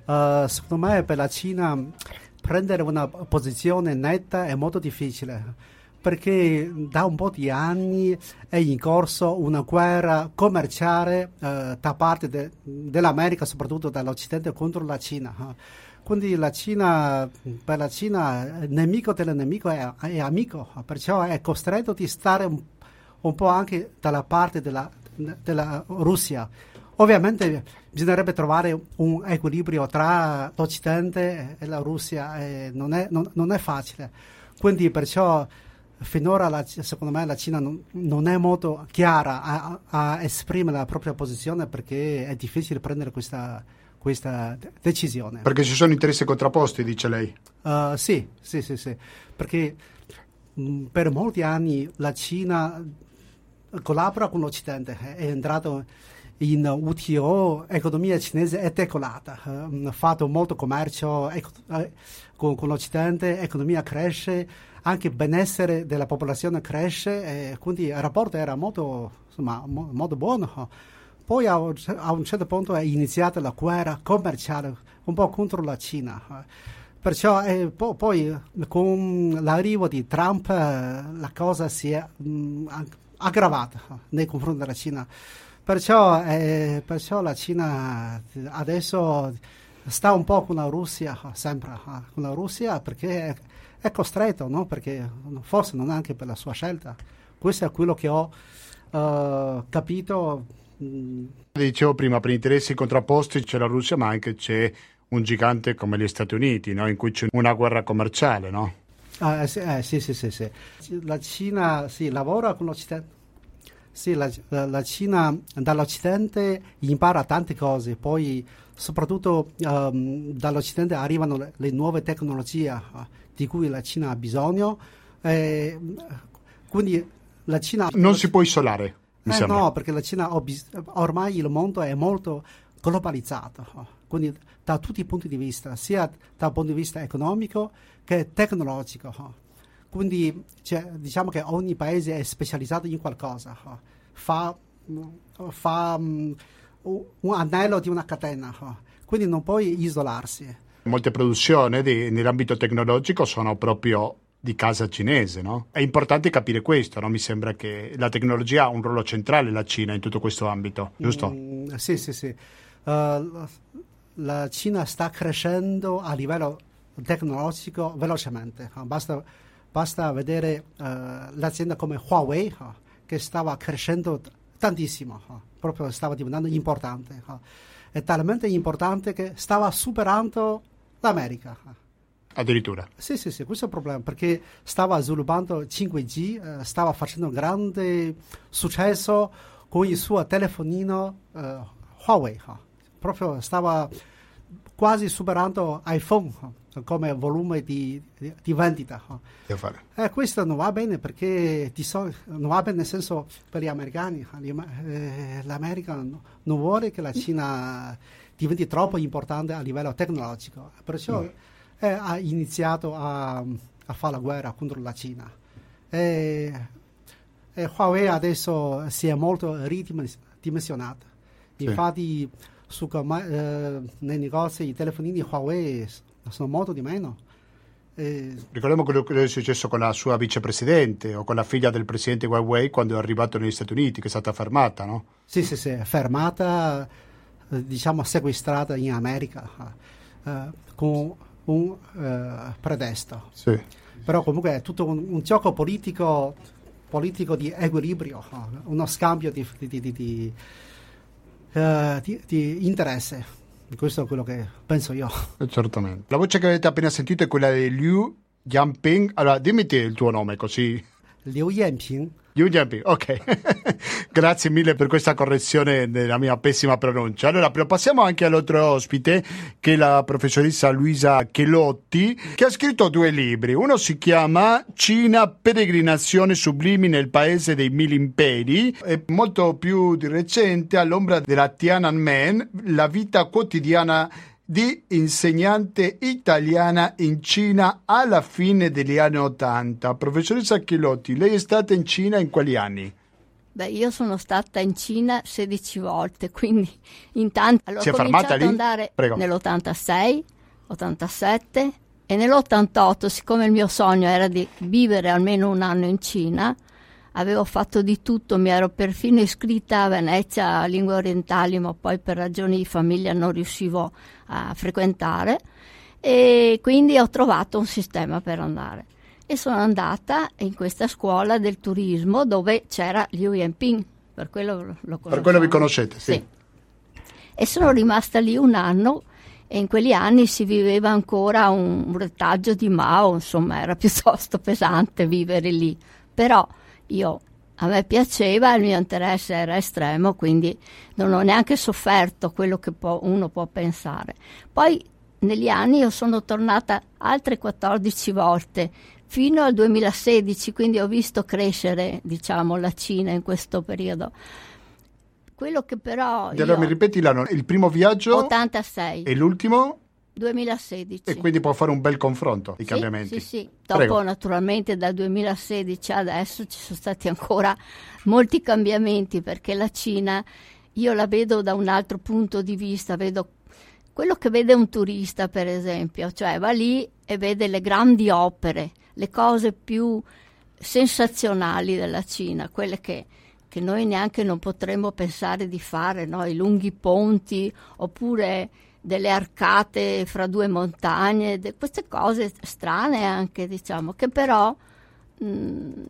Uh, secondo me per la Cina prendere una posizione netta è molto difficile perché da un po' di anni è in corso una guerra commerciale eh, da parte de, dell'America, soprattutto dall'Occidente, contro la Cina. Quindi la Cina, per la Cina, il nemico del nemico è, è amico, perciò è costretto di stare un, un po' anche dalla parte della, della Russia. Ovviamente bisognerebbe trovare un equilibrio tra l'Occidente e la Russia, e non, è, non, non è facile. Quindi perciò finora la, secondo me la Cina non, non è molto chiara a, a, esprimere la propria posizione perché è difficile prendere questa, questa decisione. Perché ci sono interessi contrapposti, dice lei? Uh, sì, sì, sì, sì, perché mh, per molti anni la Cina collabora con l'Occidente, è entrato in WTO, economia cinese è decolata, ha fatto molto commercio ec- con, con l'Occidente, economia cresce, anche il benessere della popolazione cresce e quindi il rapporto era molto, insomma, mo, molto buono. Poi a, un certo punto è iniziata la guerra commerciale un po' contro la Cina. Perciò eh, po- poi con l'arrivo di Trump eh, la cosa si è mh, aggravata nei confronti della Cina. Perciò, eh, perciò la Cina adesso sta un po' con la Russia, sempre con la Russia perché è costretto, no? perché forse non anche per la sua scelta. Questo è quello che ho uh, capito. Dicevo prima, per interessi contrapposti c'è la Russia, ma anche c'è un gigante come gli Stati Uniti, no? in cui c'è una guerra commerciale, no? Ah, eh, sì, eh, sì, sì, sì, sì, La Cina sì, lavora con l'Occidente. Sì, la, la- la Cina dall'Occidente impara tante cose, poi soprattutto ehm, dall'Occidente arrivano le, le nuove tecnologie eh, di cui la Cina ha bisogno. eh, quindi la Cina... Non si può isolare, Eh, no, perché la Cina ormai il mondo è molto globalizzato, eh, quindi da tutti i punti di vista, sia dal punto di vista economico che tecnologico. eh. Quindi cioè, diciamo che ogni paese è specializzato in qualcosa, fa, mm, fa, mm, un anello di una catena, eh. quindi non puoi isolarsi. Molte produzioni di- nell'ambito tecnologico sono proprio di casa cinese, no? È importante capire questo, no? Mi sembra che la tecnologia ha un ruolo centrale la Cina in tutto questo ambito, giusto? Mm, sì, sì, sì. Eh, la- Cina sta crescendo a livello tecnologico velocemente. eh. Basta, basta vedere eh, l'azienda come Huawei, eh, che stava crescendo tantissimo, eh, proprio stava diventando importante. eh. È talmente importante che stava superando l'America. eh. Addirittura. Sì, sì, sì, questo è il problema, perché stava sviluppando 5G, eh, stava facendo grande successo con il suo telefonino eh, Huawei, eh. proprio stava quasi superando iPhone come volume di, di- di vendita. eh. Questo non va bene perché sol- non va bene nel senso per gli americani. Eh, L'America no- non vuole che la Cina diventi troppo importante a livello tecnologico, perciò eh, ha iniziato a, a fare la guerra contro la Cina. Huawei adesso si è molto ridimensionata. Sì. Infatti su comma- eh, nei negozi i telefonini Huawei sono molto di meno. Eh, Ricordiamo quello che è successo con la sua vicepresidente o con la figlia del presidente Huawei quando è arrivato negli Stati Uniti, che è stata fermata, no? Sì, sì, sì, fermata, eh, diciamo sequestrata in America eh, con un eh, pretesto. Sì. Però comunque è tutto un, un gioco politico, politico di equilibrio, eh, uno scambio di- di- di- di, eh, di- di interesse. Questo è quello che penso io. Eh, Certamente. La voce che avete appena sentito è quella di Liu Jianping. Allora, dimmi te il tuo nome così. Liu Yanping, Jianping, ok. Grazie mille per questa correzione della mia pessima pronuncia. Allora, però passiamo anche all'altro ospite, che è la professoressa Luisa Chelotti, che ha scritto due libri. Uno si chiama Cina, peregrinazione sublimi nel paese dei mille imperi, e molto più di recente, all'ombra della Tiananmen, la vita quotidiana di insegnante italiana in Cina alla fine degli anni Ottanta. Professoressa Chelotti, lei è stata in Cina in quali anni? Beh, io sono stata in Cina 16 volte, quindi in tanti... Allora, Si è ho fermata cominciato lì? ad andare Prego. nell'86, 87 e nell'88, siccome il mio sogno era di vivere almeno un anno in Cina, avevo fatto di tutto, mi ero perfino iscritta a Venezia a lingue orientali, ma poi per ragioni di famiglia non riuscivo a frequentare e quindi ho trovato un sistema per andare. E sono andata in questa scuola del turismo dove c'era Liu Yanping, per quello lo conosciamo. Per quello vi conoscete, sì. E sono rimasta lì un anno e in quegli anni si viveva ancora un, un retaggio di Mao, insomma era piuttosto pesante vivere lì. Però io, a me piaceva, il mio interesse era estremo, quindi non ho neanche sofferto quello che può- uno può pensare. Poi negli anni io sono tornata altre 14 volte fino al 2016, quindi ho visto crescere, diciamo, la Cina in questo periodo. Quello che però allora mi ripeti l'anno, il primo viaggio 86, e l'ultimo 2016. e quindi può fare un bel confronto di Sì, cambiamenti. Sì, sì. Dopo Prego. naturalmente dal 2016 ad adesso ci sono stati ancora molti cambiamenti perché la Cina io la vedo da un altro punto di vista, vedo quello che vede un turista per esempio, cioè va lì e vede le grandi opere, le cose più sensazionali della Cina, quelle che, che noi neanche non potremmo pensare di fare, no? i lunghi ponti oppure delle arcate fra due montagne, de- queste cose strane anche, diciamo, che però, mh,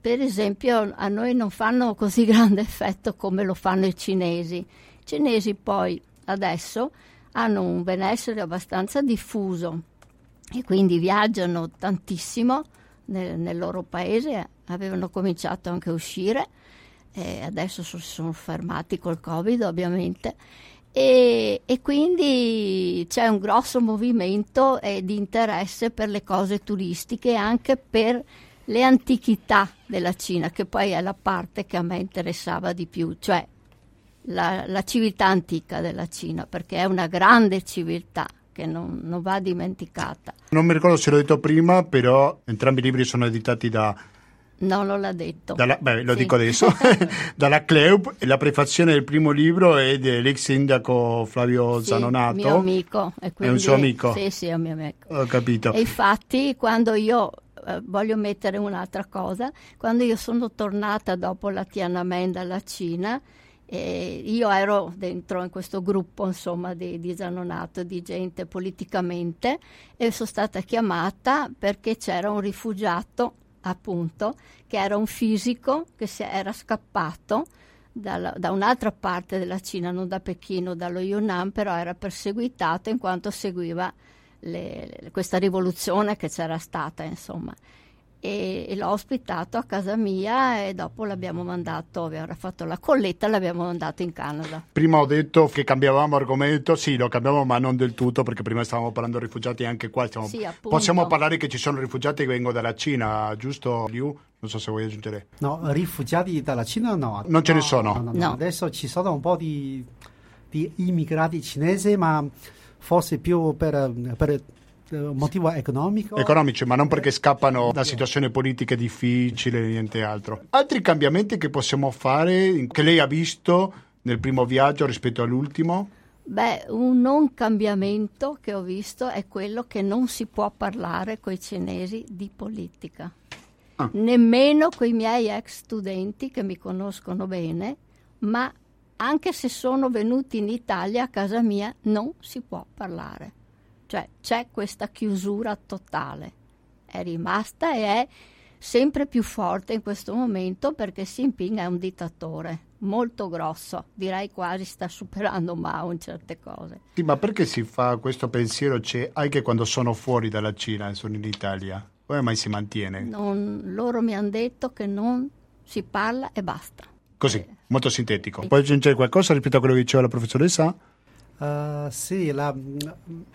per esempio, a noi non fanno così grande effetto come lo fanno i cinesi. I cinesi poi adesso hanno un benessere abbastanza diffuso e quindi viaggiano tantissimo nel, nel loro paese, avevano cominciato anche a uscire e adesso so- si sono fermati col Covid ovviamente. E, e quindi c'è un grosso movimento eh, di interesse per le cose turistiche e anche per le antichità della Cina, che poi è la parte che a me interessava di più, cioè la, la civiltà antica della Cina, perché è una grande civiltà che non, non va dimenticata. Non mi ricordo se l'ho detto prima, però entrambi i libri sono editati da, Non lo l'ha detto. dalla, beh, lo Sì. dico adesso, dalla e la prefazione del primo libro è dell'ex sindaco Flavio Sì, Zanonato. mio amico. È un suo amico? Sì, sì, è un mio amico. Ho capito. E infatti quando io eh, voglio mettere un'altra cosa, quando io sono tornata dopo la Tiananmen dalla Cina, eh, io ero dentro in questo gruppo insomma di, di Zanonato, di gente politicamente e sono stata chiamata perché c'era un rifugiato appunto che era un fisico che era scappato dalla- da un'altra parte della Cina, non da Pechino, dallo Yunnan, però era perseguitato in quanto seguiva le- le- questa rivoluzione che c'era stata, insomma. E, e l'ho ospitato a casa mia e dopo l'abbiamo mandato, aveva fatto la colletta e l'abbiamo mandato in Canada. Prima ho detto che cambiavamo argomento, sì, lo cambiamo, ma non del tutto, perché prima stavamo parlando di rifugiati anche qua stiamo- Sì, appunto. possiamo parlare che ci sono rifugiati che vengono dalla Cina, giusto Liu? Non so se vuoi aggiungere. No, rifugiati dalla Cina no. Non ce ne No, sono? no, no, no. No. Adesso ci sono un po' di, di immigrati cinesi, ma forse più per, per motivo economico. Economici, ma non perché scappano da situazioni politiche difficili, niente altro. Altri cambiamenti che possiamo fare, che lei ha visto nel primo viaggio rispetto all'ultimo? Beh, un non cambiamento che ho visto è quello che non si può parlare con i cinesi di politica. Ah. Nemmeno con i miei ex studenti che mi conoscono bene, ma anche se sono venuti in Italia a casa mia non si può parlare. Cioè c'è questa chiusura totale. È rimasta e è sempre più forte in questo momento perché Xi Jinping è un dittatore molto grosso, direi quasi sta superando Mao in certe cose. Sì, ma perché si fa questo pensiero c'è anche quando sono fuori dalla Cina e sono in Italia? Come mai si mantiene? Non- loro mi hanno detto che non si parla e basta. Così, molto sintetico. Puoi aggiungere qualcosa rispetto a quello che diceva la professoressa? Eh, sì, la, mm,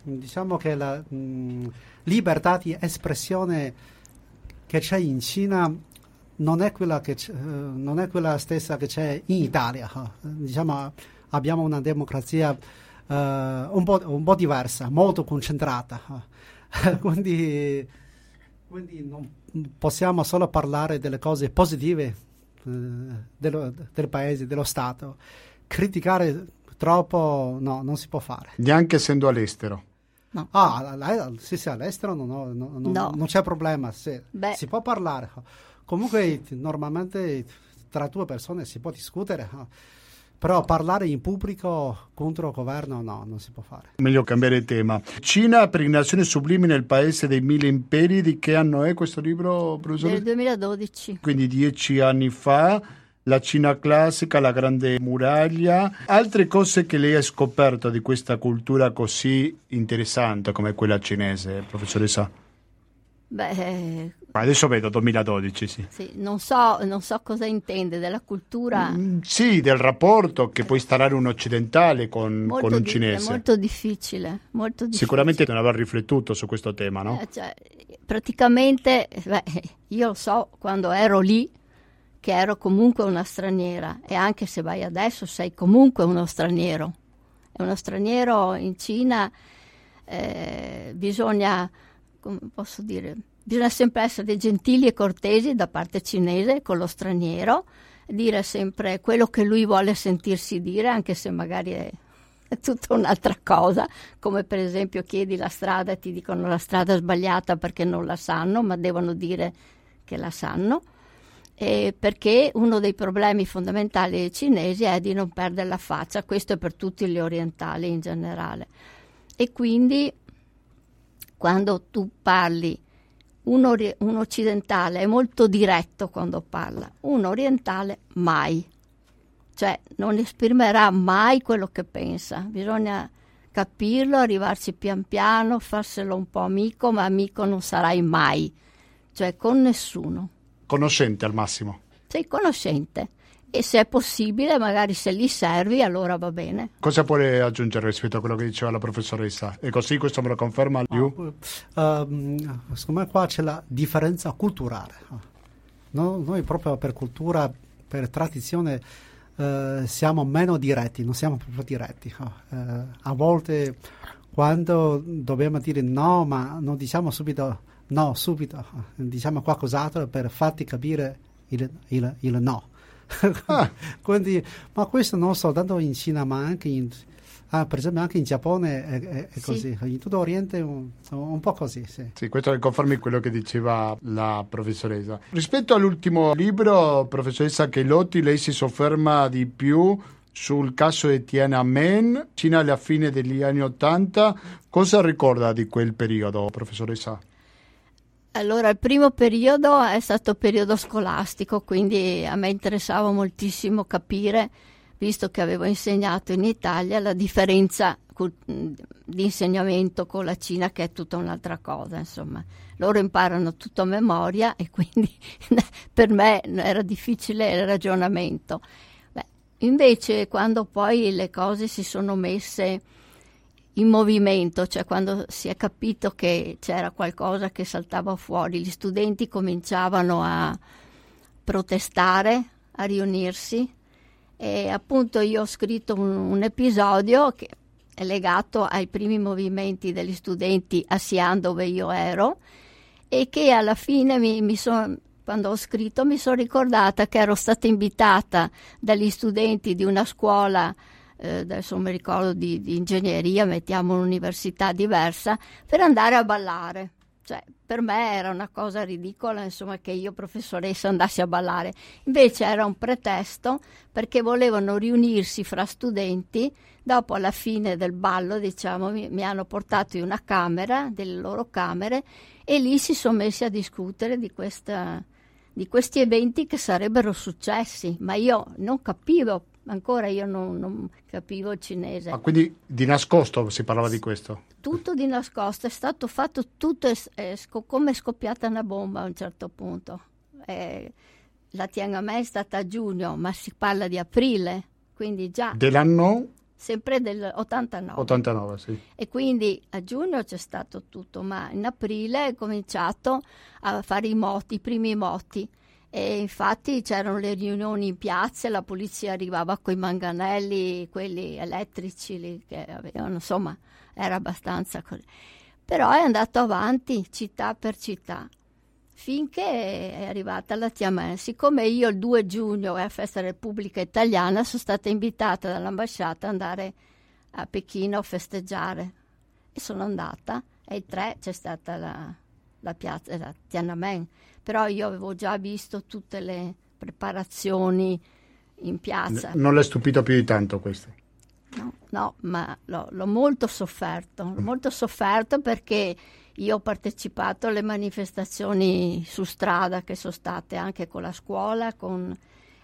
diciamo che la mm, libertà di espressione che c'è in Cina non è quella, eh, non è quella stessa che c'è in Italia. Diciamo, abbiamo una democrazia eh, un, po', un po' diversa, molto concentrata. quindi, quindi non possiamo solo parlare delle cose positive dello- del paese, dello Stato. Criticare troppo no, non si può fare. Neanche essendo all'estero. Ah, all- sì, sì, all'estero non, ho- no- no- No. non c'è problema, sì. Si può parlare. Comunque normalmente tra due persone si può discutere, eh. però parlare in pubblico contro il governo no, non si può fare. Meglio cambiare tema. Cina, peregrinazione sublime nel paese dei mille imperi. Di che anno è questo libro, professore? Nel 2012. Quindi dieci anni fa. La Cina classica, la grande muraglia. Altre cose che lei ha scoperto di questa cultura così interessante come quella cinese, professoressa? Beh, eh, Adesso vedo 2012, sì. sì, non, so, non so cosa intende della cultura. Mm, Sì, del rapporto che può instaurare un occidentale con, molto con un cinese. È molto difficile, molto difficile. Sicuramente non avrà riflettuto su questo tema, no? Eh, cioè, praticamente, beh, io so quando ero lì che ero comunque una straniera e anche se vai adesso sei comunque uno straniero. E uno straniero in Cina eh, bisogna, come posso dire, bisogna sempre essere gentili e cortesi da parte cinese con lo straniero, dire sempre quello che lui vuole sentirsi dire, anche se magari è tutta un'altra cosa, come per esempio chiedi la strada e ti dicono la strada sbagliata perché non la sanno, ma devono dire che la sanno. E perché uno dei problemi fondamentali dei cinesi è di non perdere la faccia, questo è per tutti gli orientali in generale. E quindi quando tu parli, un, ori- un occidentale è molto diretto quando parla, un orientale mai cioè non esprimerà mai quello che pensa, bisogna capirlo, arrivarci pian piano, farselo un po' amico, ma amico non sarai mai, cioè con nessuno. Conoscente al massimo. Sei conoscente e se è possibile, magari se li servi, allora va bene. Cosa vuole aggiungere rispetto a quello che diceva la professoressa? E così questo me lo conferma Liu? Ehm, secondo me qua c'è la differenza culturale. No- noi proprio per cultura, per tradizione, eh, siamo meno diretti, non siamo proprio diretti. Eh, a volte quando dobbiamo dire no, ma non diciamo subito no, subito, diciamo qualcos'altro per farti capire il, il- il no. Ah. Quindi, ma questo non soltanto in Cina, ma anche in, ah, per esempio anche in Giappone è, è- è Sì. così, in tutto Oriente un, un po' così. Sì. Sì, questo confermi quello che diceva la professoressa. Rispetto all'ultimo libro, professoressa Chelotti, lei si sofferma di più sul caso di Tiananmen, Cina alla fine degli anni Ottanta. Cosa ricorda di quel periodo, professoressa? Allora, il primo periodo è stato periodo scolastico, quindi a me interessava moltissimo capire, visto che avevo insegnato in Italia, la differenza di insegnamento con la Cina, che è tutta un'altra cosa, insomma. Loro imparano tutto a memoria e quindi per me era difficile il ragionamento. Beh, invece, quando poi le cose si sono messe in movimento, cioè quando si è capito che c'era qualcosa che saltava fuori, gli studenti cominciavano a protestare, a riunirsi e appunto io ho scritto un, un episodio che è legato ai primi movimenti degli studenti a Xi'an dove io ero e che alla fine mi, mi son- quando ho scritto mi sono ricordata che ero stata invitata dagli studenti di una scuola eh, adesso mi ricordo di, di ingegneria, mettiamo un'università diversa, per andare a ballare. Cioè, per me era una cosa ridicola, insomma, che io professoressa andassi a ballare. Invece era un pretesto perché volevano riunirsi fra studenti. Dopo, alla fine del ballo, diciamo, mi, mi hanno portato in una camera, delle loro camere, e lì si sono messi a discutere di questa di questi eventi che sarebbero successi, ma io non capivo, ancora io non, non capivo il cinese. Ah, quindi di nascosto si parlava di questo? Tutto di nascosto, è stato fatto tutto sco- come è scoppiata una bomba a un certo punto. Eh, la Tiananmen è stata a giugno, ma si parla di aprile, quindi già Dell'anno sempre del 89. 89, sì. E quindi a giugno c'è stato tutto, ma in aprile è cominciato a fare i moti, i primi moti. E infatti c'erano le riunioni in piazza, la polizia arrivava con i manganelli, quelli elettrici che avevano, insomma, era abbastanza così. Però è andato avanti città per città finché è arrivata la Tiamen. Siccome io il 2 giugno è a Festa Repubblica Italiana, sono stata invitata dall'ambasciata ad andare a Pechino a festeggiare e sono andata e il 3 c'è stata la, la piazza la Tiananmen. Però io avevo già visto tutte le preparazioni in piazza. Non l'è stupito più di tanto questo. No, no, ma l'ho, l'ho molto sofferto, l'ho molto sofferto perché io ho partecipato alle manifestazioni su strada che sono state anche con la scuola con-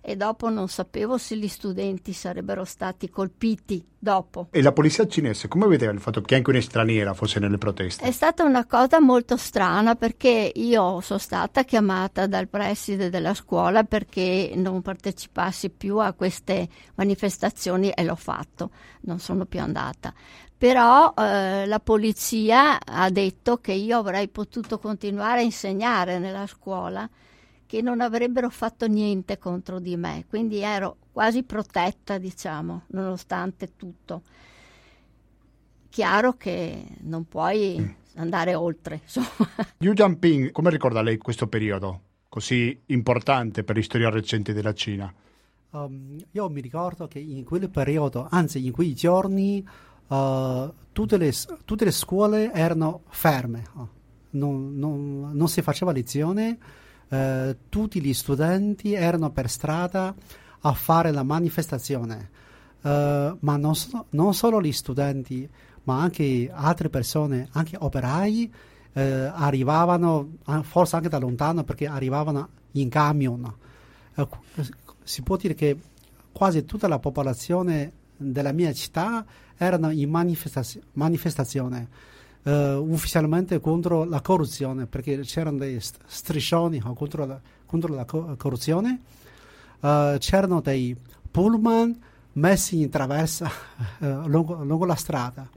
e dopo non sapevo se gli studenti sarebbero stati colpiti dopo. E la polizia cinese come vedeva il fatto che anche un'straniera fosse nelle proteste? È stata una cosa molto strana perché io sono stata chiamata dal preside della scuola perché non partecipassi più a queste manifestazioni e l'ho fatto, non sono più andata. Però eh, la polizia ha detto che io avrei potuto continuare a insegnare nella scuola, che non avrebbero fatto niente contro di me, quindi ero quasi protetta, diciamo, nonostante tutto chiaro che non puoi andare oltre. Insomma. Liu Jianping, come ricorda lei questo periodo così importante per la storia recente della Cina? Um, io mi ricordo che in quel periodo, anzi in quei giorni, uh, tutte, le, tutte le scuole erano ferme, oh. non, non- non si faceva lezione, eh, tutti gli studenti erano per strada a fare la manifestazione, Eh, ma non, so- non solo gli studenti, ma anche altre persone, anche operai, eh, arrivavano, forse anche da lontano, perché arrivavano in camion. Eh, si può dire che quasi tutta la popolazione della mia città erano in manifestazio- manifestazione eh, ufficialmente contro la corruzione perché c'erano dei st- striscioni contro la, contro la co- corruzione eh, c'erano dei pullman messi in traversa eh, lungo, lungo la strada.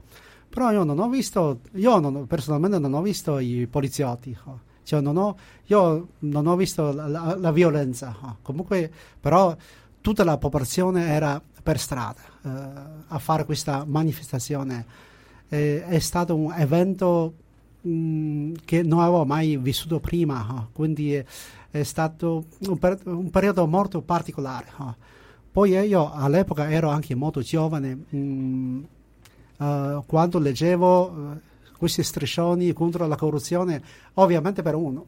Però io non ho visto, io non- personalmente non ho visto i poliziotti. Cioè non ho, io non ho visto la, la- la violenza. oh. Comunque, però, tutta la popolazione era per strada eh, a fare questa manifestazione. Eh, è stato un evento mm, che non avevo mai vissuto prima, oh. quindi è, è stato un, per- un periodo molto particolare. oh. Poi io all'epoca ero anche molto giovane, mm, eh, quando leggevo eh, questi striscioni contro la corruzione, ovviamente per uno,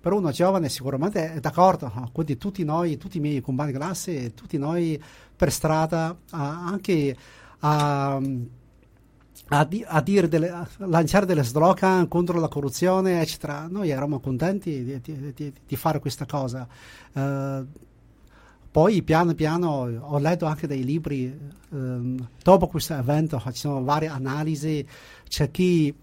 per uno giovane sicuramente è d'accordo, no? quindi tutti noi, tutti i miei compagni di classe, tutti noi per strada, anche a, a, di- a delle- a lanciare delle slogan contro la corruzione, eccetera. Noi eravamo contenti di, di- di- fare questa cosa. Eh, poi piano piano ho letto anche dei libri, ehm, dopo questo evento ci sono varie analisi, c'è chi,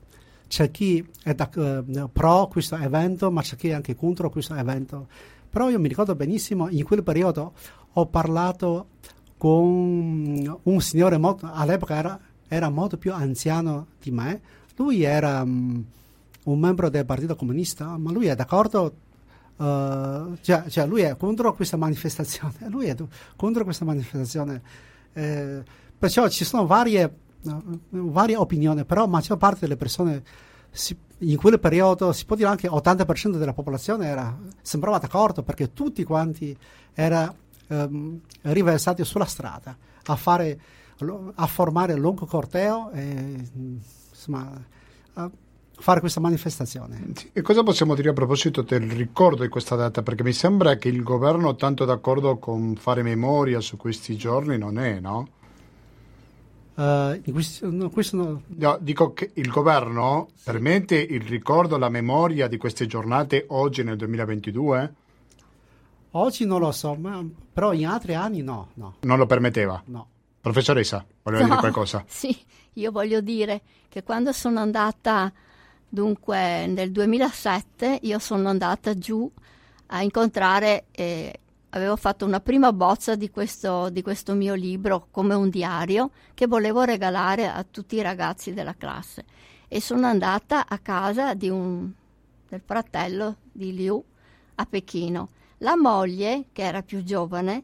c'è chi è da- eh, pro questo evento ma c'è chi è anche contro questo evento. Però io mi ricordo benissimo, in quel periodo ho parlato con un signore molto, all'epoca era, era molto più anziano di me, lui era mm, un membro del Partito Comunista, ma lui è d'accordo eh, cioè, cioè lui è contro questa manifestazione, lui è contro questa manifestazione. Eh, perciò ci sono varie, eh, varie opinioni, però la maggior parte delle persone si- in quel periodo, si può dire anche 80% della popolazione era, sembrava d'accordo perché tutti quanti erano riversati sulla strada a, fare, a formare un lungo corteo e insomma, a fare questa manifestazione. Sì, E cosa possiamo dire a proposito del ricordo di questa data? Perché mi sembra che il governo tanto d'accordo con fare memoria su questi giorni non è, no? Eh, in questi- no, questo no- No, dico che il governo permette il ricordo, la memoria di queste giornate oggi nel 2022? oggi non lo so, ma, però in altri anni no, no, Non lo permetteva. no. Professoressa, voleva dire No, qualcosa? Sì, io voglio dire che quando sono andata, dunque nel 2007, io sono andata giù a incontrare, eh, avevo fatto una prima bozza di questo, di questo mio libro come un diario che volevo regalare a tutti i ragazzi della classe e sono andata a casa di un, del fratello di Liu a Pechino. La moglie, che era più giovane,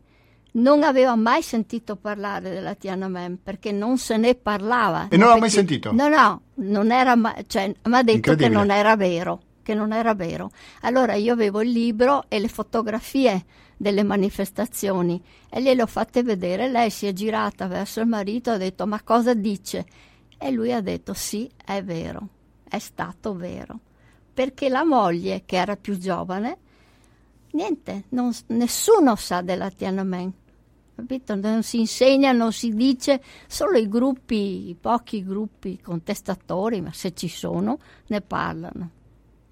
non aveva mai sentito parlare della Tiananmen perché non se ne parlava. E non l'ha mai sentito? No, no, non era mai, cioè, mi ha detto che non era vero, che non era vero. Allora io avevo il libro e le fotografie delle manifestazioni e gliele ho fatte vedere. Lei si è girata verso il marito e ha detto ma cosa dice? E lui ha detto sì, è vero, è stato vero. Perché la moglie, che era più giovane, niente, non- nessuno sa della Tiananmen. Capito? Non si insegna, non si dice, solo i gruppi, i pochi gruppi contestatori, ma se ci sono, ne parlano.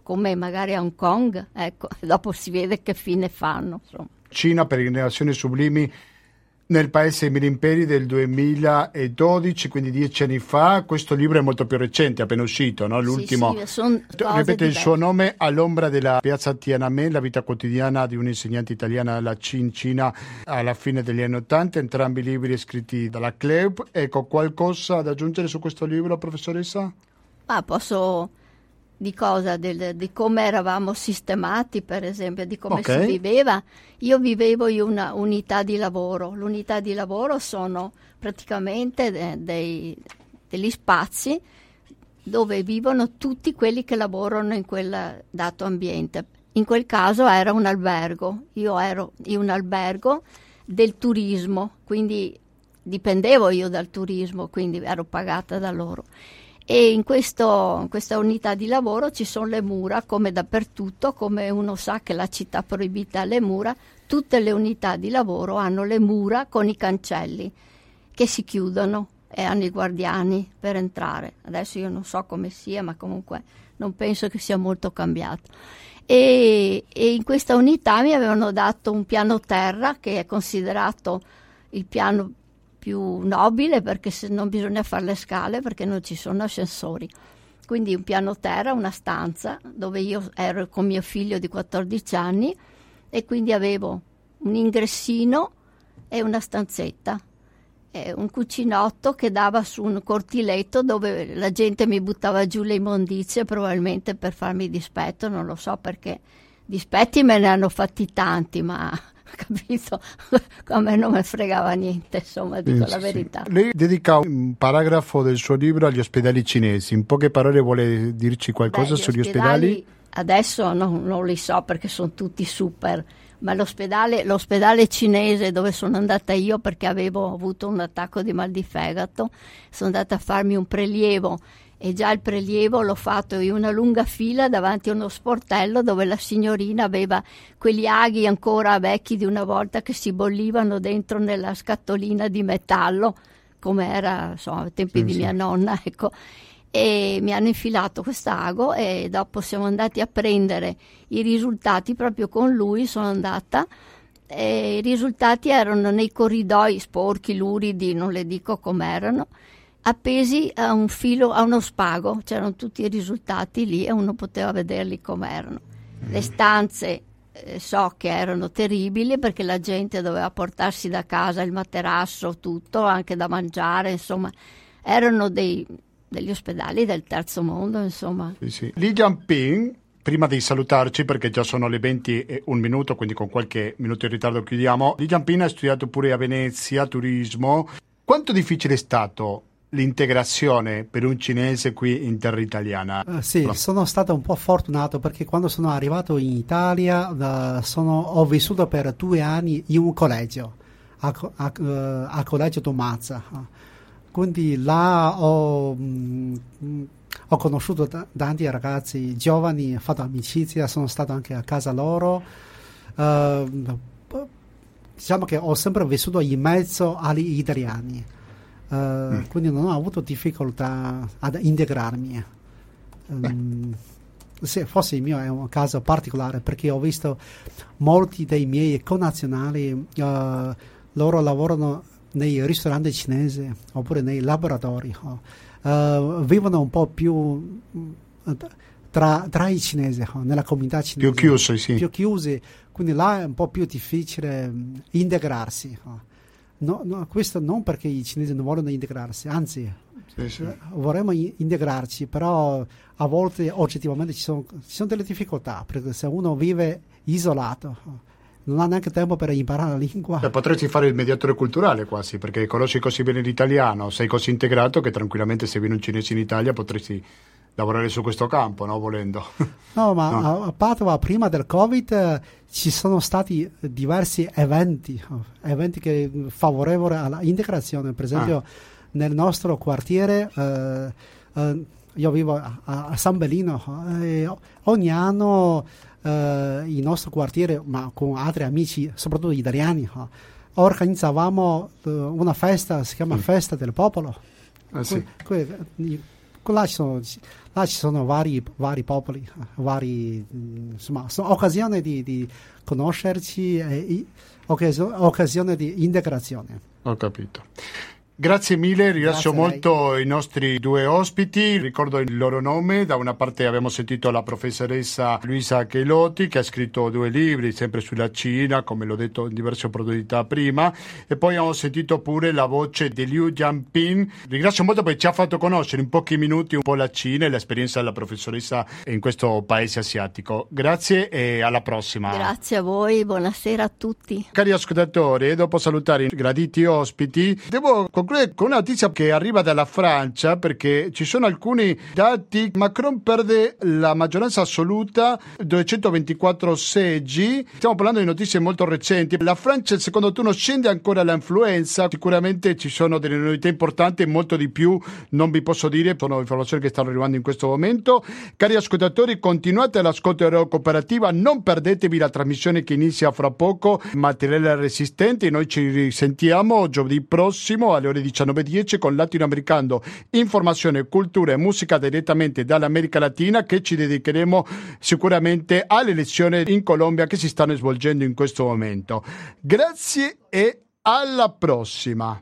Come magari a Hong Kong, ecco, dopo si vede che fine fanno. Insomma. Cina, peregrinazioni sublimi nel paese mille imperi del 2012, quindi dieci anni fa. Questo libro è molto più recente, appena uscito, no? l'ultimo. Sì, sì, Ripete il suo nome all'ombra della piazza Tiananmen, la vita quotidiana di un'insegnante italiana alla Cin Cina alla fine degli anni Ottanta, entrambi i libri scritti dalla Club. Ecco, qualcosa da aggiungere su questo libro, professoressa? Ma posso di cosa? Del- di come eravamo sistemati, per esempio, di come Ok. si viveva. Io vivevo in una unità di lavoro. L'unità di lavoro sono praticamente de- dei- degli spazi dove vivono tutti quelli che lavorano in quel dato ambiente. In quel caso era un albergo. Io ero in un albergo del turismo, quindi dipendevo io dal turismo, quindi ero pagata da loro. E in, questo- questa unità di lavoro ci sono le mura, come dappertutto, come uno sa che la città proibita ha le mura, tutte le unità di lavoro hanno le mura con i cancelli che si chiudono e hanno i guardiani per entrare. Adesso io non so come sia, ma comunque non penso che sia molto cambiato. E, e in questa unità mi avevano dato un piano terra che è considerato il piano più nobile perché se non bisogna fare le scale perché non ci sono ascensori. Quindi un piano terra, una stanza dove io ero con mio figlio di 14 anni e quindi avevo un ingressino e una stanzetta. E un cucinotto che dava su un cortiletto dove la gente mi buttava giù le immondizie, probabilmente per farmi dispetto, non lo so perché. Dispetti me ne hanno fatti tanti, ma capito? A me non me fregava niente, insomma, dico Sì, la sì. verità. Lei dedica un paragrafo del suo libro agli ospedali cinesi. In poche parole vuole dirci qualcosa Beh, gli sugli ospedali? Adesso no- non li so perché sono tutti super, ma l'ospedale, l'ospedale cinese dove sono andata io perché avevo avuto un attacco di mal di fegato, sono andata a farmi un prelievo e già il prelievo l'ho fatto in una lunga fila davanti a uno sportello dove la signorina aveva quegli aghi ancora vecchi di una volta che si bollivano dentro nella scatolina di metallo come era insomma, ai tempi Sì, di sì. mia nonna, ecco. E mi hanno infilato quest'ago e dopo siamo andati a prendere i risultati proprio con lui, sono andata e i risultati erano nei corridoi sporchi, luridi, non le dico com'erano, appesi a un filo, a uno spago, c'erano tutti i risultati lì e uno poteva vederli com'erano. Le stanze eh, so che erano terribili perché la gente doveva portarsi da casa il materasso, tutto, anche da mangiare, insomma, erano dei- degli ospedali del terzo mondo, insomma. Sì, sì. Li Jianping, prima di salutarci, perché già sono le 20 e un minuto, quindi con qualche minuto in ritardo chiudiamo. Li Jianping ha studiato pure a Venezia, turismo. Quanto difficile è stato l'integrazione per un cinese qui in terra italiana? Eh, sì, Pro- sono stato un po' fortunato perché quando sono arrivato in Italia eh, sono- ho vissuto per due anni in un collegio, a, a- eh, a Collegio Tomazza. Quindi là ho, mm, mm, ho conosciuto t- tanti ragazzi giovani, ho fatto amicizia, sono stato anche a casa loro. Eh, diciamo che ho sempre vissuto in mezzo agli italiani. Eh, Quindi non ho avuto difficoltà ad integrarmi. Ehm, sì, forse il mio è un caso particolare perché ho visto molti dei miei connazionali, eh, loro lavorano nei ristoranti cinesi oppure nei laboratori. Eh, vivono un po' più mm, tra, tra i cinesi, nella comunità cinese. Più chiusi, sì. Più chiusi, quindi là è un po' più difficile mm, integrarsi. No, no, questo non perché i cinesi non vogliono integrarsi, anzi Sì, sì. eh, vorremmo integrarci, però a volte oggettivamente ci sono, ci sono delle difficoltà, perché se uno vive isolato, non ha neanche tempo per imparare la lingua. Beh, potresti fare il mediatore culturale quasi, perché conosci così bene l'italiano, sei così integrato che tranquillamente se viene un cinese in Italia potresti lavorare su questo campo, no? Volendo. No, ma No. A, Padova prima del Covid eh, ci sono stati diversi eventi, eventi che favorevoli alla integrazione. Per esempio, nel nostro quartiere, eh, eh, io vivo a, a- San Bellino, eh, e ogni anno eh, il nostro quartiere, ma con altri amici, soprattutto italiani, organizzavamo una festa, si chiama Festa del Popolo. Ah, sì. Que- que- là ci sono, là ci sono vari, vari popoli, vari, mm, insomma, sono occasioni di, di conoscerci e occasione di integrazione. Ho capito. Grazie mille, ringrazio molto i nostri due ospiti, ricordo il loro nome, da una parte abbiamo sentito la professoressa Luisa Chelotti che ha scritto due libri sempre sulla Cina, come l'ho detto in diverse opportunità prima, e poi abbiamo sentito pure la voce di Liu Jianping, ringrazio molto perché ci ha fatto conoscere in pochi minuti un po' la Cina e l'esperienza della professoressa in questo paese asiatico. Grazie e alla prossima. Grazie a voi, buonasera a tutti. Cari ascoltatori, dopo salutare i graditi ospiti, devo concludere con una notizia che arriva dalla Francia perché ci sono alcuni dati. Macron perde la maggioranza assoluta, 224 seggi. Stiamo parlando di notizie molto recenti. La Francia, il secondo turno, scende ancora l'influenza. Sicuramente ci sono delle novità importanti, molto di più non vi posso dire, sono informazioni che stanno arrivando in questo momento. Cari ascoltatori, continuate l'ascolto Euro Cooperativa, non perdetevi la trasmissione che inizia fra poco, Materiale Resistente. Noi ci risentiamo giovedì prossimo alle ore 19.10 con Latinoamericano, informazione, cultura e musica direttamente dall'America Latina che ci dedicheremo sicuramente alle elezioni in Colombia che si stanno svolgendo in questo momento. Grazie e alla prossima.